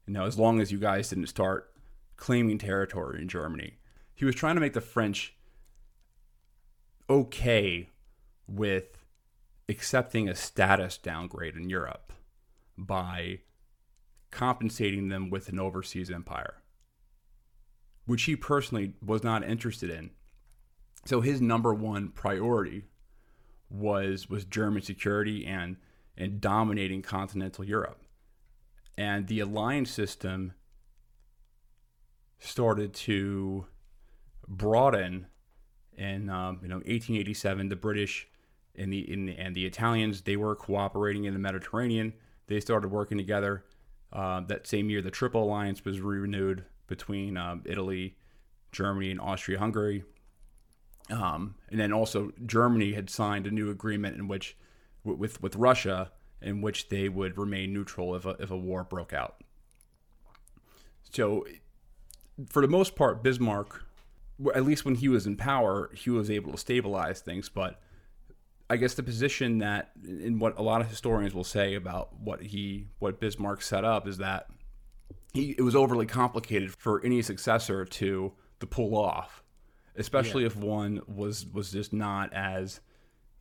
Know, as long as you guys didn't start claiming territory in Germany. He was trying to make the French okay with accepting a status downgrade in Europe by compensating them with an overseas empire which he personally was not interested in. So his number one priority was was German security and and dominating continental Europe. And the alliance system started to broaden in um, you know 1887 the British and the, in the, and the Italians they were cooperating in the Mediterranean they started working together uh, that same year the Triple Alliance was renewed between um, Italy, Germany, and Austria Hungary. Um, and then also Germany had signed a new agreement in which, with with Russia, in which they would remain neutral if a, if a war broke out. So, for the most part, Bismarck, at least when he was in power, he was able to stabilize things. But I guess the position that, in what a lot of historians will say about what he, what Bismarck set up, is that he, it was overly complicated for any successor to to pull off, especially yeah. if one was was just not as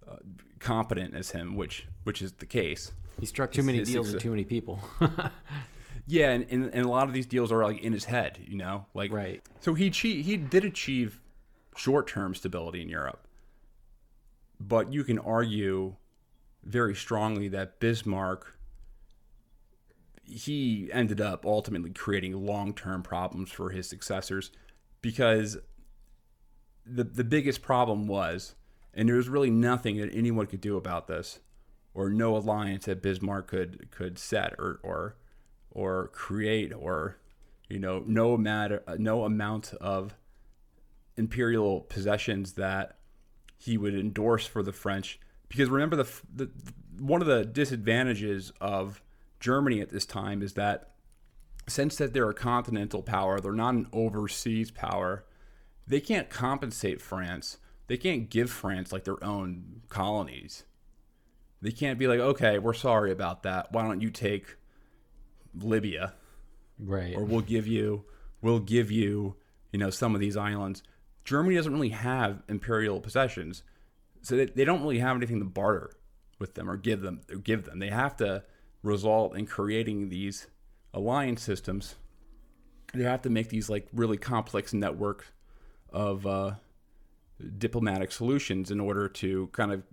uh, competent as him, which which is the case. He struck too many his, deals with too many people. yeah, and, and, and a lot of these deals are like in his head, you know, like right. So he he did achieve short term stability in Europe, but you can argue very strongly that Bismarck he ended up ultimately creating long-term problems for his successors because the the biggest problem was and there was really nothing that anyone could do about this or no alliance that Bismarck could could set or or or create or you know no matter no amount of imperial possessions that he would endorse for the French because remember the, the one of the disadvantages of Germany at this time is that since that they're a continental power, they're not an overseas power. They can't compensate France. They can't give France like their own colonies. They can't be like, okay, we're sorry about that. Why don't you take Libya? Right. Or we'll give you, we'll give you, you know, some of these islands. Germany doesn't really have imperial possessions, so they, they don't really have anything to barter with them or give them or give them. They have to result in creating these alliance systems. They have to make these like really complex network of uh, diplomatic solutions in order to kind of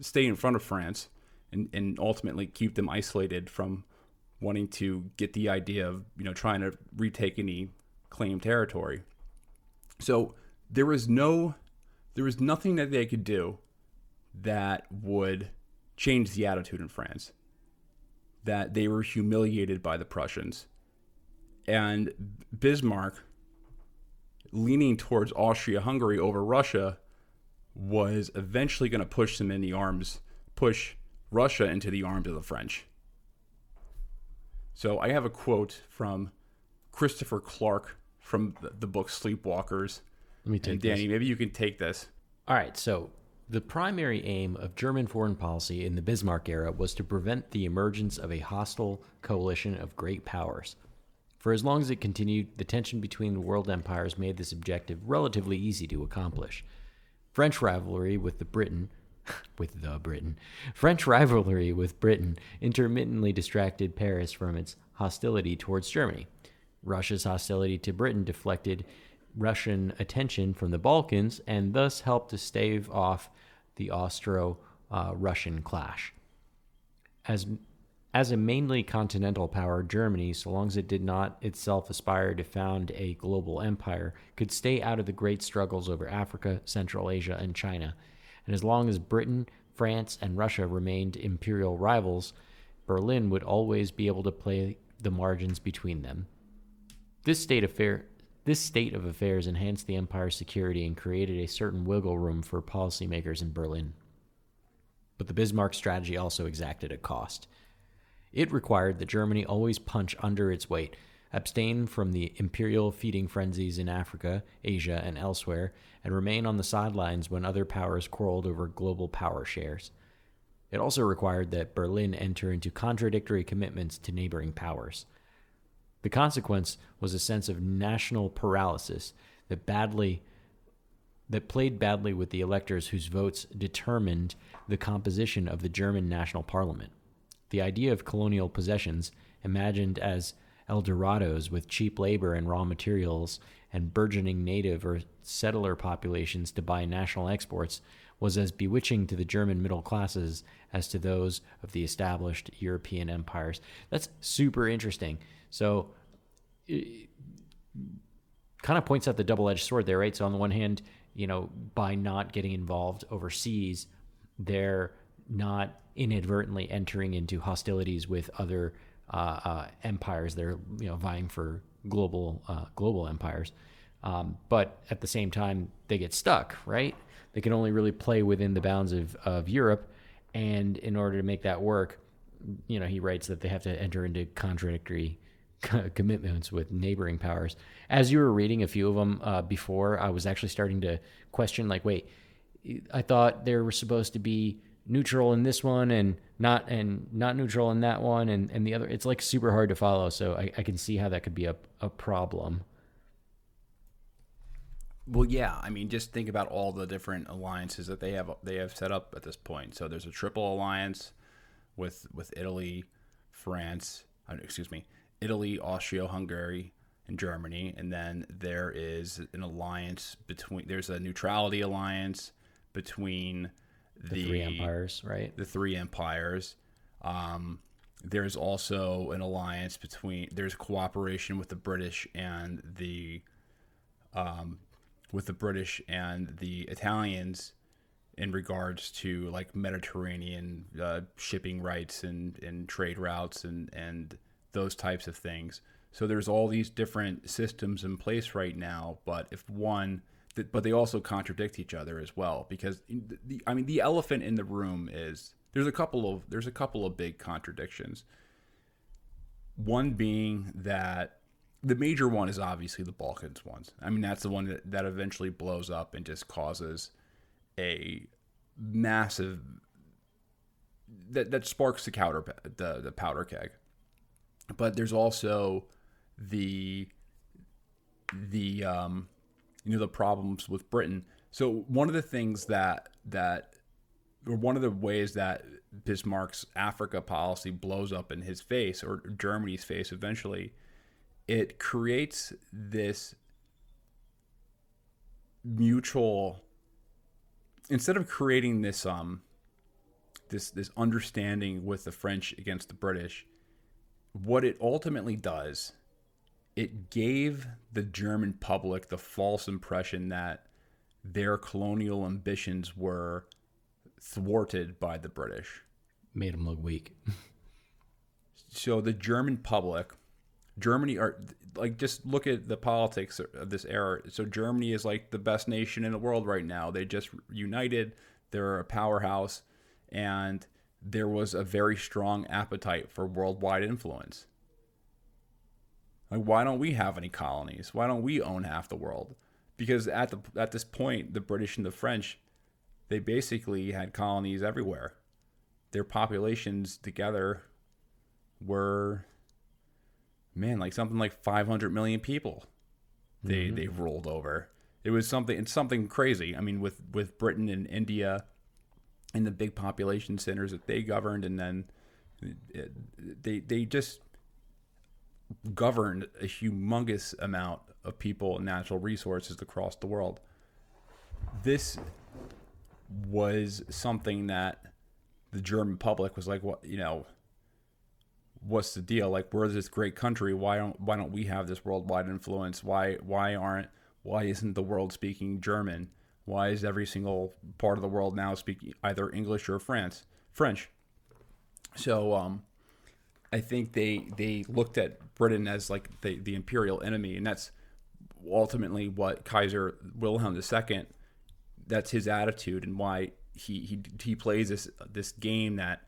stay in front of France and, and ultimately keep them isolated from wanting to get the idea of you know trying to retake any claimed territory. So there was no there was nothing that they could do that would change the attitude in France that they were humiliated by the Prussians and Bismarck leaning towards Austria-Hungary over Russia was eventually going to push them in the arms, push Russia into the arms of the French. So I have a quote from Christopher Clark from the, the book Sleepwalkers. Let me take And Danny, this. maybe you can take this. All right, so the primary aim of German foreign policy in the Bismarck era was to prevent the emergence of a hostile coalition of great powers. For as long as it continued, the tension between the world empires made this objective relatively easy to accomplish. French rivalry with the Britain with the Britain. French rivalry with Britain intermittently distracted Paris from its hostility towards Germany. Russia's hostility to Britain deflected Russian attention from the Balkans and thus helped to stave off the Austro uh, Russian clash. As, as a mainly continental power, Germany, so long as it did not itself aspire to found a global empire, could stay out of the great struggles over Africa, Central Asia, and China. And as long as Britain, France, and Russia remained imperial rivals, Berlin would always be able to play the margins between them. This state affair this state of affairs enhanced the empire's security and created a certain wiggle room for policymakers in Berlin. But the Bismarck strategy also exacted a cost. It required that Germany always punch under its weight, abstain from the imperial feeding frenzies in Africa, Asia, and elsewhere, and remain on the sidelines when other powers quarreled over global power shares. It also required that Berlin enter into contradictory commitments to neighboring powers. The consequence was a sense of national paralysis that badly that played badly with the electors whose votes determined the composition of the German national parliament. The idea of colonial possessions, imagined as Eldorados with cheap labor and raw materials and burgeoning native or settler populations to buy national exports, was as bewitching to the German middle classes as to those of the established European empires. That's super interesting. So, kind of points out the double edged sword there, right? So, on the one hand, you know, by not getting involved overseas, they're not inadvertently entering into hostilities with other uh, uh, empires. They're you know vying for global uh, global empires, um, but at the same time they get stuck. Right? They can only really play within the bounds of of Europe, and in order to make that work, you know, he writes that they have to enter into contradictory commitments with neighboring powers. As you were reading a few of them uh, before, I was actually starting to question, like, wait, I thought there were supposed to be neutral in this one and not and not neutral in that one and, and the other it's like super hard to follow so I, I can see how that could be a, a problem Well, yeah. I mean, just think about all the different alliances that they have they have set up at this point. So there's a triple alliance with with Italy, France, uh, excuse me, Italy, Austria-Hungary, and Germany, and then there is an alliance between. There's a neutrality alliance between the, the three empires right the three empires. Um, there's also an alliance between. There's cooperation with the British and the, um, with the British and the Italians, in regards to like Mediterranean uh, shipping rights and and trade routes and and those types of things. So there's all these different systems in place right now, but if one but they also contradict each other as well because the, I mean the elephant in the room is there's a couple of there's a couple of big contradictions. One being that the major one is obviously the Balkans ones. I mean that's the one that, that eventually blows up and just causes a massive that that sparks the powder the the powder keg. But there's also the the um, you know the problems with Britain. So one of the things that that or one of the ways that Bismarck's Africa policy blows up in his face or Germany's face eventually, it creates this mutual instead of creating this um this this understanding with the French against the British, what it ultimately does it gave the German public the false impression that their colonial ambitions were thwarted by the British. made them look weak So the German public Germany are like just look at the politics of this era. So Germany is like the best nation in the world right now. They just united. They're a powerhouse, and there was a very strong appetite for worldwide influence. Like, why don't we have any colonies? Why don't we own half the world? Because at the at this point, the British and the French, they basically had colonies everywhere. Their populations together were man, like something like 500 million people. They mm-hmm. they rolled over. It was something. It's something crazy. I mean, with with Britain and India, and the big population centers that they governed, and then it, they they just governed a humongous amount of people and natural resources across the world. This was something that the German public was like, what you know, what's the deal? Like, we're this great country. Why don't why don't we have this worldwide influence? Why why aren't why isn't the world speaking German? Why is every single part of the world now speaking either English or France French? So um, I think they they looked at Britain as like the the imperial enemy, and that's ultimately what Kaiser Wilhelm II. That's his attitude and why he he he plays this this game that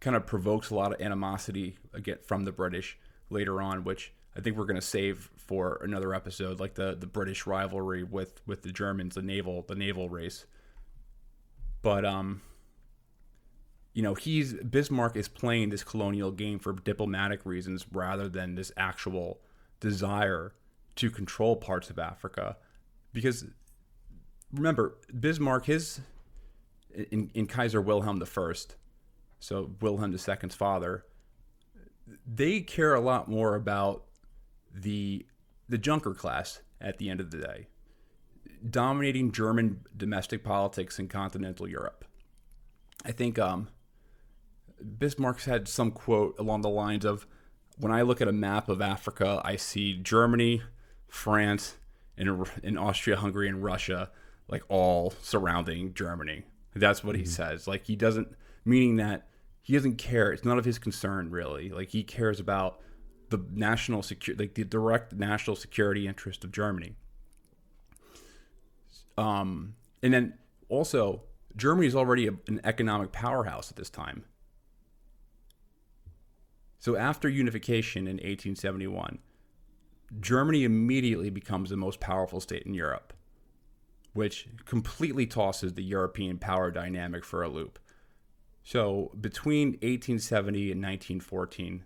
kind of provokes a lot of animosity again from the British later on, which I think we're going to save for another episode, like the the British rivalry with with the Germans, the naval the naval race. But um, you know, he's Bismarck is playing this colonial game for diplomatic reasons rather than this actual desire to control parts of Africa, because remember Bismarck his in, in Kaiser Wilhelm First so Wilhelm II's father, they care a lot more about the the junker class at the end of the day, dominating German domestic politics in continental Europe. I think um, Bismarck's had some quote along the lines of, "When I look at a map of Africa, I see Germany, France, and, and Austria, Hungary, and Russia, like all surrounding Germany." That's what mm-hmm. he says. Like he doesn't meaning that he doesn't care. It's none of his concern really. Like he cares about the national security, like the direct national security interest of Germany. Um, and then also Germany is already a, an economic powerhouse at this time. So after unification in 1871, Germany immediately becomes the most powerful state in Europe, which completely tosses the European power dynamic for a loop. So between 1870 and 1914,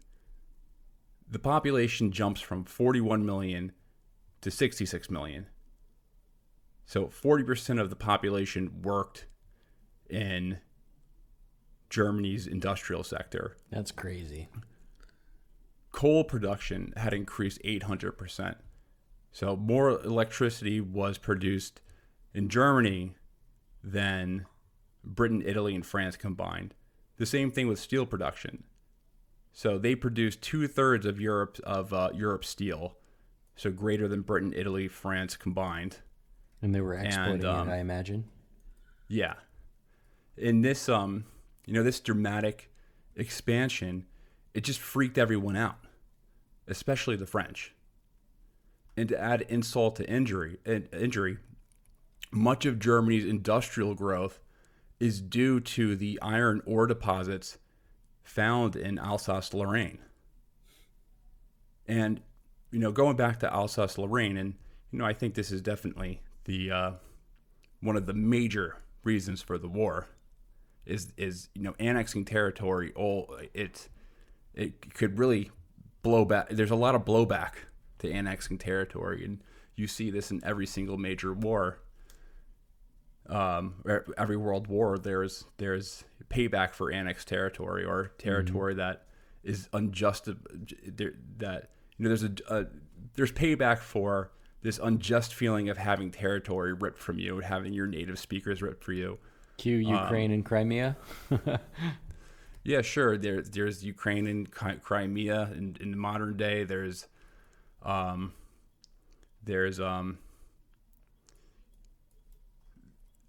the population jumps from 41 million to 66 million. So 40% of the population worked in Germany's industrial sector. That's crazy. Coal production had increased 800%. So more electricity was produced in Germany than Britain, Italy, and France combined. The same thing with steel production. So they produced two thirds of Europe of uh, Europe's steel, so greater than Britain, Italy, France combined. And they were exporting and, um, it, I imagine. Yeah, in this, um, you know, this dramatic expansion, it just freaked everyone out, especially the French. And to add insult to injury, injury, much of Germany's industrial growth is due to the iron ore deposits found in Alsace Lorraine. And, you know, going back to Alsace Lorraine, and, you know, I think this is definitely the uh, one of the major reasons for the war is, is you know, annexing territory. All it, it could really blow back. There's a lot of blowback to annexing territory. And you see this in every single major war um, every world war there's there's payback for annexed territory or territory mm-hmm. that is unjust that you know there's a, a, there's payback for this unjust feeling of having territory ripped from you and having your native speakers ripped for you cue ukraine um, and crimea yeah sure there, there's ukraine and crimea in, in modern day there's um there's um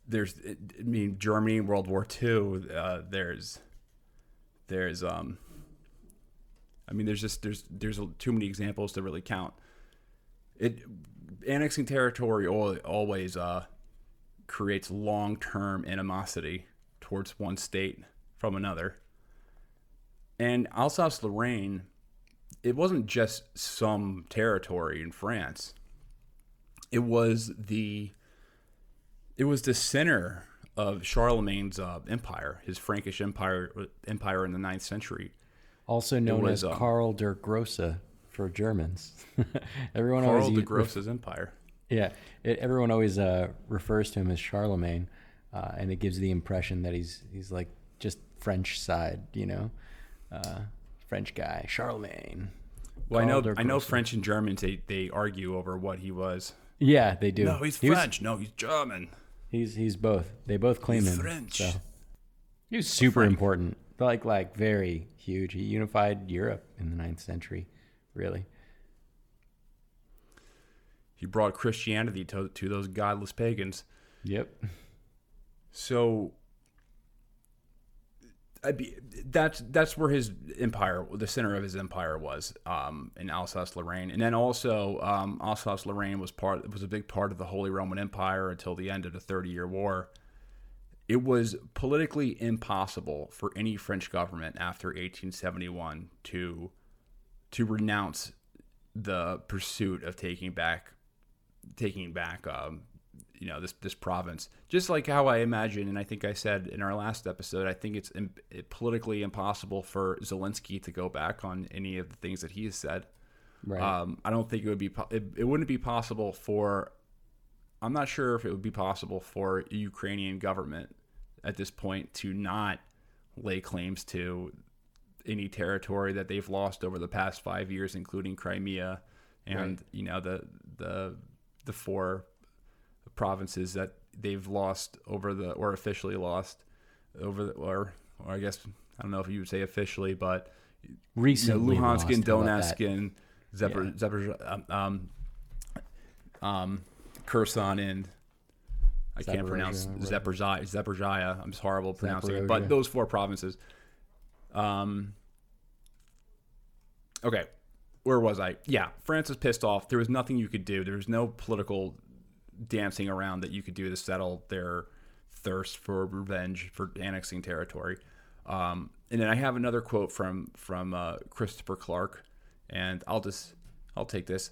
there's I mean Germany World War II uh, there's there's um I mean, there's just there's there's too many examples to really count. It annexing territory always uh, creates long term animosity towards one state from another. And Alsace Lorraine, it wasn't just some territory in France. It was the it was the center of Charlemagne's uh, empire, his Frankish empire empire in the 9th century. Also known was, as um, Karl der Grosse for Germans. everyone Karl always der Grosse's empire. Yeah, it, everyone always uh, refers to him as Charlemagne, uh, and it gives the impression that he's he's like just French side, you know, uh, French guy, Charlemagne. Well, I know I know French and Germans they they argue over what he was. Yeah, they do. No, he's he French. Was, no, he's German. He's he's both. They both claim he's him. French. So. He was super important, like like very huge. He unified Europe in the ninth century, really he brought Christianity to, to those godless pagans. Yep. So I'd be, that's that's where his empire, the center of his empire, was um, in Alsace-Lorraine, and then also um, Alsace-Lorraine was part was a big part of the Holy Roman Empire until the end of the Thirty Year War. It was politically impossible for any French government after 1871 to to renounce the pursuit of taking back taking back, um, you know, this this province. Just like how I imagine, and I think I said in our last episode, I think it's Im- politically impossible for Zelensky to go back on any of the things that he has said. Right. Um, I don't think it would be. Po- it, it wouldn't be possible for. I'm not sure if it would be possible for Ukrainian government at this point to not lay claims to any territory that they've lost over the past five years, including Crimea, and right. you know the the the four provinces that they've lost over the or officially lost over the or or I guess I don't know if you would say officially, but recently you know, Luhansk and Donetsk and Zephyr, yeah. um, um, um, Kherson and I can't pronounce Zaporizhia. Zaporizhia. I'm just horrible pronouncing it, but those four provinces. Um. Okay, where was I? Yeah, France was pissed off. There was nothing you could do. There was no political dancing around that you could do to settle their thirst for revenge for annexing territory. Um, and then I have another quote from from uh, Christopher Clark, and I'll just I'll take this.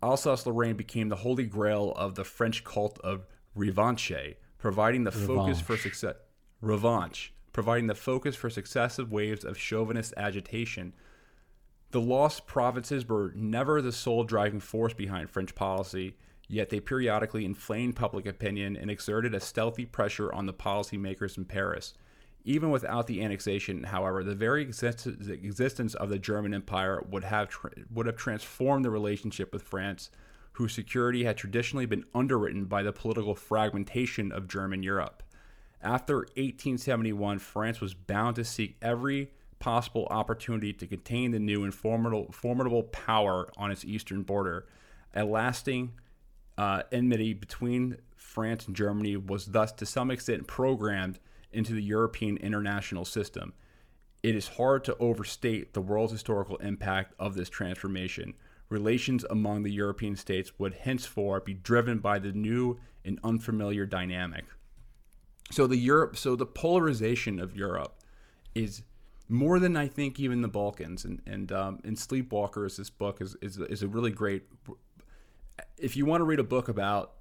Alsace-Lorraine became the holy grail of the French cult of revanche, providing the focus for success. Revanche, providing the focus for successive waves of chauvinist agitation the lost provinces were never the sole driving force behind French policy, yet they periodically inflamed public opinion and exerted a stealthy pressure on the policymakers in Paris. Even without the annexation, however, the very existence of the German Empire would have tra- would have transformed the relationship with France, whose security had traditionally been underwritten by the political fragmentation of German Europe. After 1871, France was bound to seek every possible opportunity to contain the new and formidable, formidable power on its eastern border. A lasting uh, enmity between France and Germany was thus, to some extent, programmed into the European international system. It is hard to overstate the world's historical impact of this transformation. Relations among the European states would henceforth be driven by the new and unfamiliar dynamic. So the Europe, so the polarization of Europe is more than I think even the Balkans. And and um, and Sleepwalkers, this book is, is is a really great. If you want to read a book about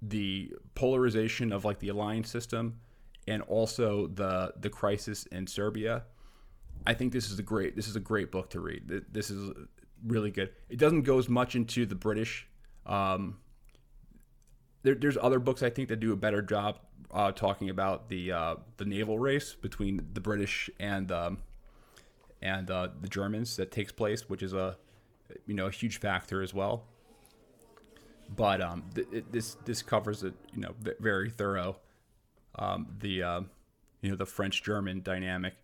the polarization of like the alliance system and also the the crisis in Serbia, I think this is a great this is a great book to read. This is really good. It doesn't go as much into the British. Um, there, there's other books I think that do a better job uh, talking about the uh, the naval race between the British and um, and uh, the Germans that takes place, which is a you know a huge factor as well. But um, th- it, this this covers it you know very thorough. Um, the uh, you know the French German dynamic.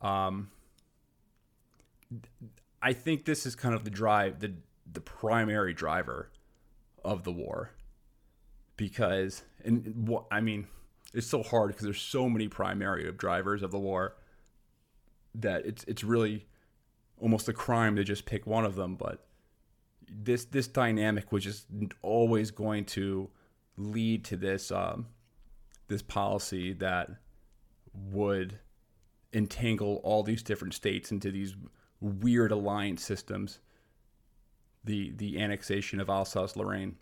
Um, I think this is kind of the drive the the primary driver of the war because and what I mean, it's so hard because there's so many primary drivers of the war that it's it's really almost a crime to just pick one of them, but this this dynamic was just always going to lead to this um, this policy that would entangle all these different states into these weird alliance systems. The the annexation of Alsace-Lorraine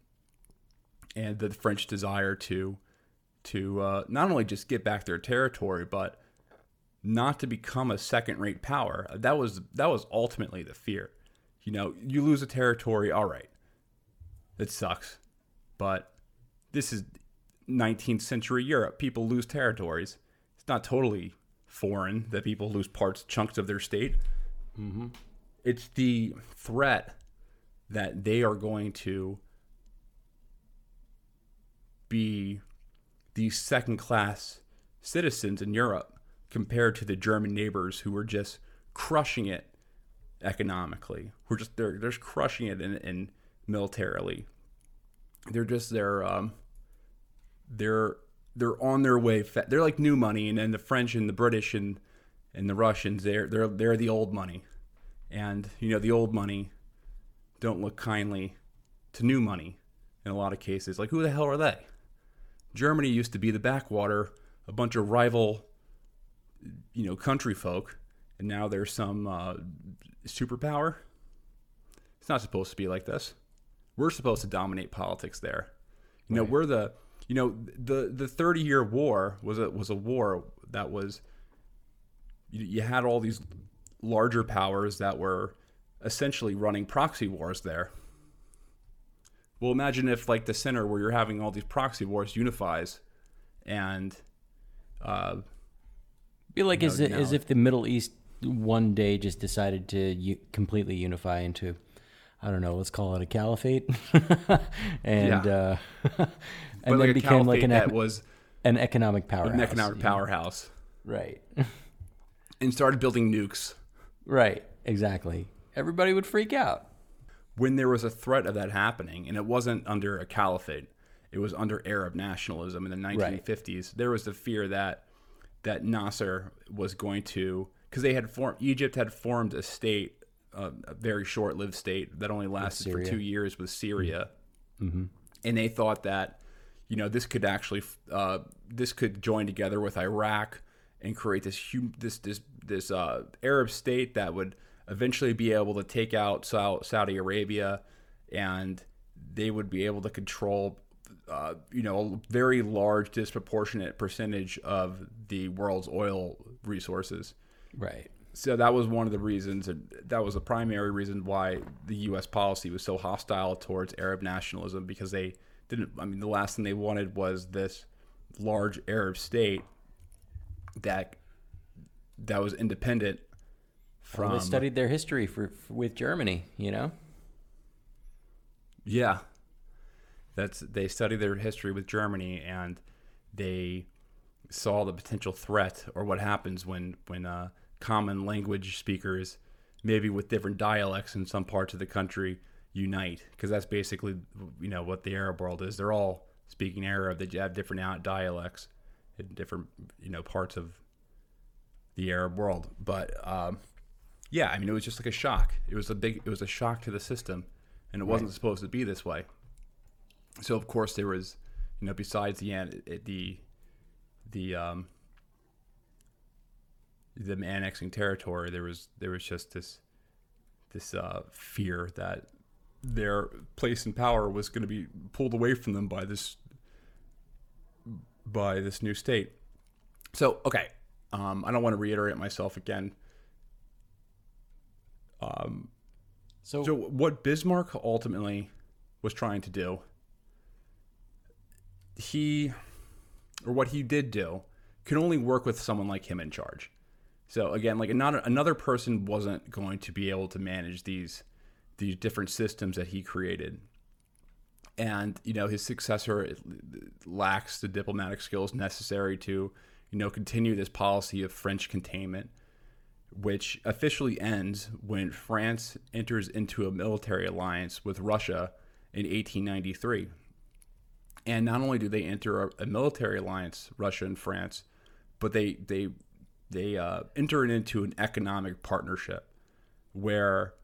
and the French desire to to uh, not only just get back their territory, but not to become a second-rate power. That was that was ultimately the fear. You know, you lose a territory, all right, it sucks, but this is 19th century Europe. People lose territories. It's not totally foreign that people lose parts, chunks of their state. Mm-hmm. It's the threat that they are going to be these second class citizens in Europe compared to the German neighbors who were just crushing it economically. Who are just they're they're just crushing it in, in militarily. They're just they're um, they're they're on their way. Fa- they're like new money, and then the French and the British and and the Russians they're they're they're the old money, and you know the old money don't look kindly to new money in a lot of cases. Like who the hell are they? Germany used to be the backwater, a bunch of rival, you know, country folk, and now there's some uh, superpower. It's not supposed to be like this. We're supposed to dominate politics there. You know, right. we're the you know the the 30 year war was a was a war that was you, you had all these larger powers that were essentially running proxy wars there well, imagine if like the center where you're having all these proxy wars unifies, and uh, be like as, know, as if the Middle East one day just decided to u- completely unify into, I don't know, let's call it a caliphate, and yeah. uh, and then became like an that was an economic powerhouse, an economic powerhouse, right? and started building nukes, right? Exactly. Everybody would freak out when there was a threat of that happening, and it wasn't under a caliphate, it was under Arab nationalism in the 1950s. Right. There was the fear that that Nasser was going to, because they had formed, Egypt had formed a state, uh, a very short-lived state that only lasted for two years with Syria, mm-hmm. and they thought that, you know, this could actually, uh, this could join together with Iraq and create this this this this uh, Arab state that would eventually be able to take out Saudi Arabia, and they would be able to control, uh, you know, a very large, disproportionate percentage of the world's oil resources. Right. So that was one of the reasons, that was the primary reason why the U.S. policy was so hostile towards Arab nationalism because they didn't. I mean, the last thing they wanted was this large Arab state that that was independent from well, they studied their history for, for, with Germany, you know. Yeah, that's they studied their history with Germany, and they saw the potential threat or what happens when when uh, common language speakers, maybe with different dialects in some parts of the country, unite because that's basically you know what the Arab world is. They're all speaking Arab. They have different dialects in different you know parts of the Arab world, but. Um, yeah, I mean, it was just like a shock. It was a big, it was a shock to the system, and it right. wasn't supposed to be this way. So of course there was, you know, besides the the the um, them annexing territory, there was there was just this this uh, fear that their place in power was going to be pulled away from them by this by this new state. So okay, um, I don't want to reiterate myself again. Um, so, so what Bismarck ultimately was trying to do, he, or what he did do, could only work with someone like him in charge. So again, like another another person wasn't going to be able to manage these these different systems that he created. And you know his successor lacks the diplomatic skills necessary to you know continue this policy of French containment which officially ends when France enters into a military alliance with Russia in 1893. And not only do they enter a, a military alliance, Russia and France, but they they they uh, enter into an economic partnership where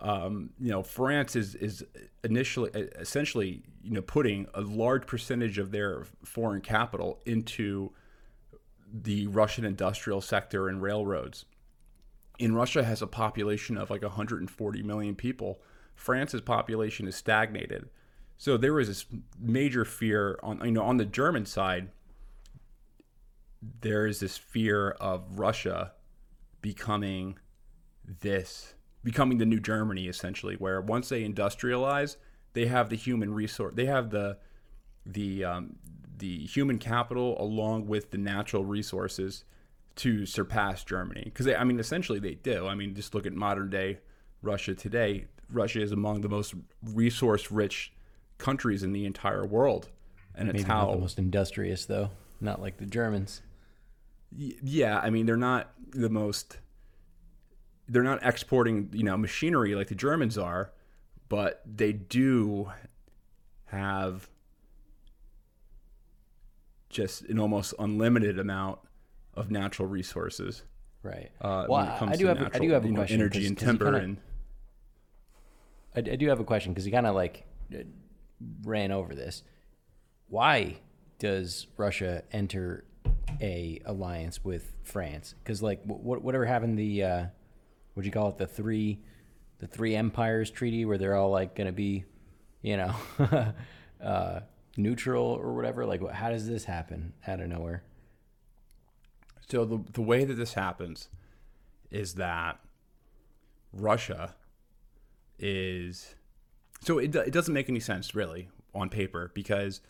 um, you know France is is initially essentially you know putting a large percentage of their foreign capital into the Russian industrial sector and railroads. In Russia has a population of like 140 million people. France's population is stagnated. So there was this major fear on you know on the German side there is this fear of Russia becoming this becoming the new Germany essentially, where once they industrialize, they have the human resource, they have the the um, the human capital along with the natural resources to surpass Germany. Because I mean, essentially they do. I mean, just look at modern day Russia today. Russia is among the most resource rich countries in the entire world, and it's Maybe how not the most industrious though, not like the Germans. Y- yeah, I mean they're not the most they're not exporting, you know, machinery like the Germans are, but they do have just an almost unlimited amount of natural resources. Right. Uh, well, when it comes I do to have natural, I do have a you know, question. energy 'cause- and 'cause you timber kinda- and I, I do have a question because he kind of like ran over this. Why does Russia enter a alliance with France? Because like what whatever happened the uh, what do you call it the three the three empires treaty where they're all like going to be you know uh, neutral or whatever. Like how does this happen out of nowhere? So the the way that this happens is that Russia is so it it doesn't make any sense really on paper because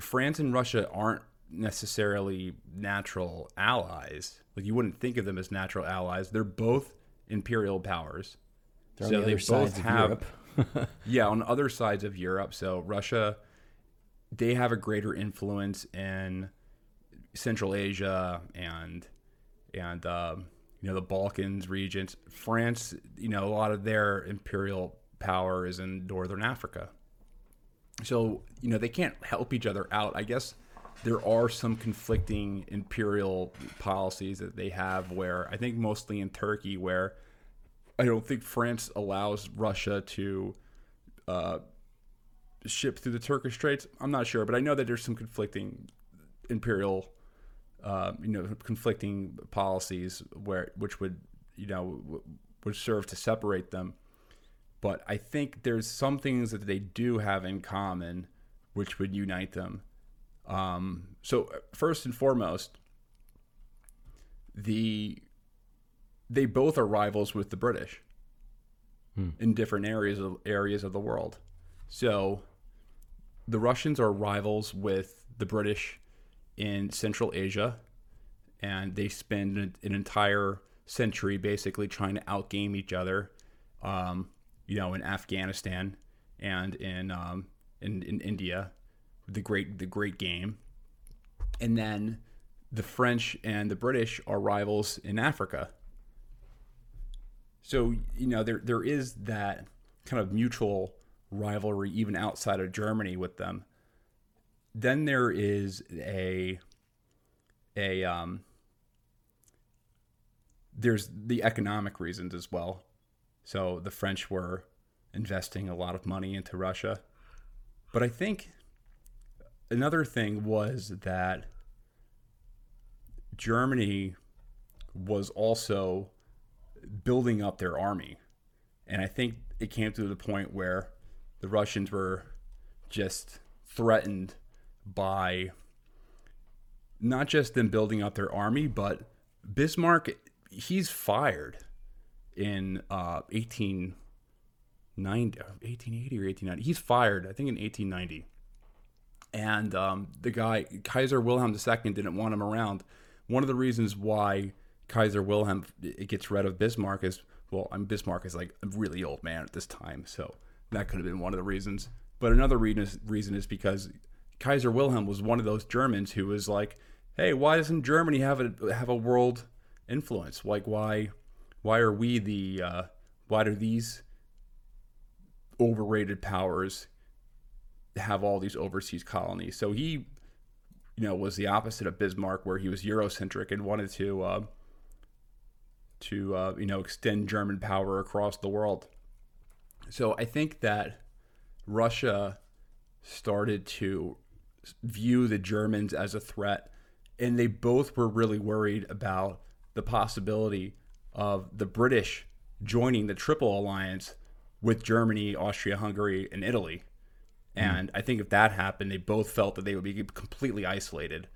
France and Russia aren't necessarily natural allies. Like you wouldn't think of them as natural allies. They're both imperial powers. They're so the they both have Europe. yeah, on other sides of Europe. So Russia, they have a greater influence in Central Asia and and um, you know the Balkans regions. France, you know, a lot of their imperial power is in northern Africa. So you know they can't help each other out. I guess there are some conflicting imperial policies that they have. Where I think mostly in Turkey, where I don't think France allows Russia to uh, ship through the Turkish Straits. I'm not sure, but I know that there's some conflicting imperial, uh, you know, conflicting policies where which would you know would serve to separate them. But I think there's some things that they do have in common, which would unite them. Um, so first and foremost, the they both are rivals with the British in different areas of areas of the world. So the Russians are rivals with the British in Central Asia, and they spend an, an entire century basically trying to outgame each other. Um, you know, in Afghanistan and in um, in, in India, the great the great game, and then the French and the British are rivals in Africa. So you know there there is that kind of mutual rivalry even outside of Germany with them. Then there is a a um, there's the economic reasons as well. So the French were investing a lot of money into Russia, but I think another thing was that Germany was also building up their army. And I think it came to the point where the Russians were just threatened by not just them building up their army, but Bismarck, he's fired in uh, 1890, 1880 or 1890. He's fired, I think, in 1890. And um, the guy, Kaiser Wilhelm II, didn't want him around. One of the reasons why Kaiser Wilhelm gets rid of Bismarck is well, I'm Bismarck is like a really old man at this time, so that could have been one of the reasons. But another reason is, reason is because Kaiser Wilhelm was one of those Germans who was like, "Hey, why doesn't Germany have a have a world influence? Like, why why are we the uh, why do these overrated powers have all these overseas colonies?" So he, you know, was the opposite of Bismarck, where he was Eurocentric and wanted to. Uh, to uh, you know extend German power across the world. So I think that Russia started to view the Germans as a threat, and they both were really worried about the possibility of the British joining the Triple Alliance with Germany, Austria, Hungary, and Italy. Hmm. And I think if that happened, they both felt that they would be completely isolated.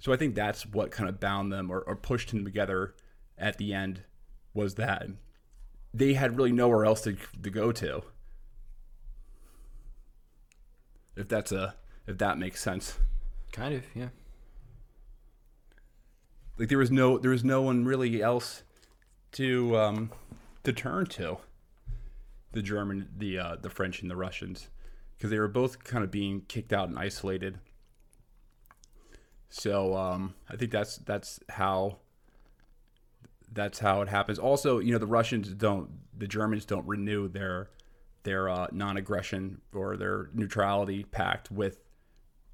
So I think that's what kind of bound them or, or pushed them together at the end was that they had really nowhere else to, to go to. If that's a if that makes sense. Kind of, yeah. Like there was no there was no one really else to um to turn to. The German, the uh, the French and the Russians, because they were both kind of being kicked out and isolated. So um, I think that's that's how that's how it happens. Also, you know, the Russians don't, the Germans don't renew their their uh, non-aggression or their neutrality pact with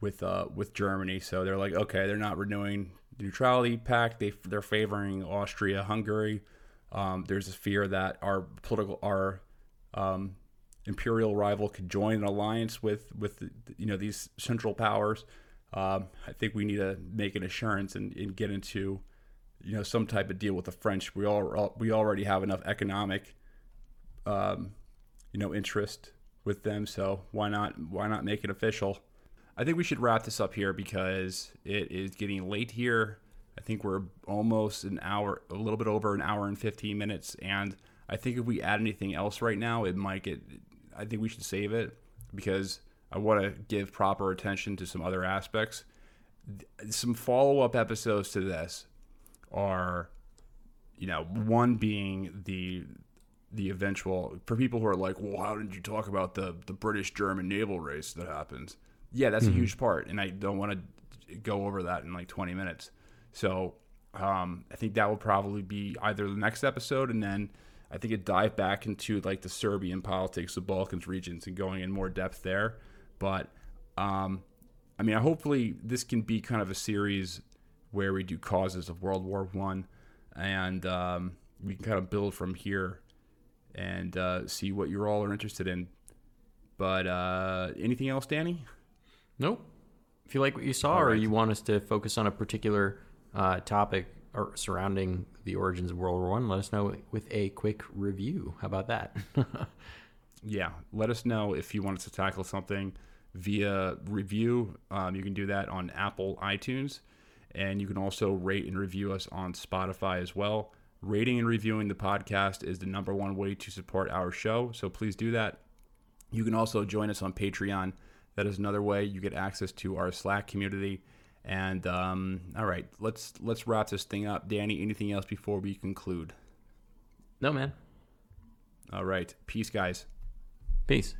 with uh, with Germany. So they're like, okay, they're not renewing the neutrality pact. They they're favoring Austria, Hungary. Um, there's a fear that our political our um, imperial rival could join an alliance with with you know these central powers. Um, I think we need to make an assurance and, and, get into you know some type of deal with the French. We all we already have enough economic um, you know interest with them, so why not why not make it official? I think we should wrap this up here because it is getting late here. I think we're almost an hour, a little bit over an hour and 15 minutes. And I think if we add anything else right now, it might get, I think we should save it because I want to give proper attention to some other aspects. Some follow up episodes to this are, you know, one being the the eventual for people who are like, well, how did you talk about the the British German naval race that happens? Yeah, that's mm-hmm. a huge part, and I don't want to go over that in like 20 minutes. So um, I think that will probably be either the next episode, and then I think it dive back into like the Serbian politics, the Balkans regions, and going in more depth there. But um, I mean, I hopefully this can be kind of a series where we do causes of World War One, and um, we can kind of build from here and uh, see what you all are interested in. But uh, anything else, Danny? Nope. If you like what you saw, right. or you want us to focus on a particular uh, topic or surrounding the origins of World War One, let us know with a quick review. How about that? yeah, let us know if you want us to tackle something via review. Um, you can do that on Apple iTunes, and you can also rate and review us on Spotify as well. Rating and reviewing the podcast is the number one way to support our show, so please do that. You can also join us on Patreon. That is another way you get access to our Slack community. And um, all right, let's let's wrap this thing up. Danny, anything else before we conclude? No, man. All right, peace, guys. Peace.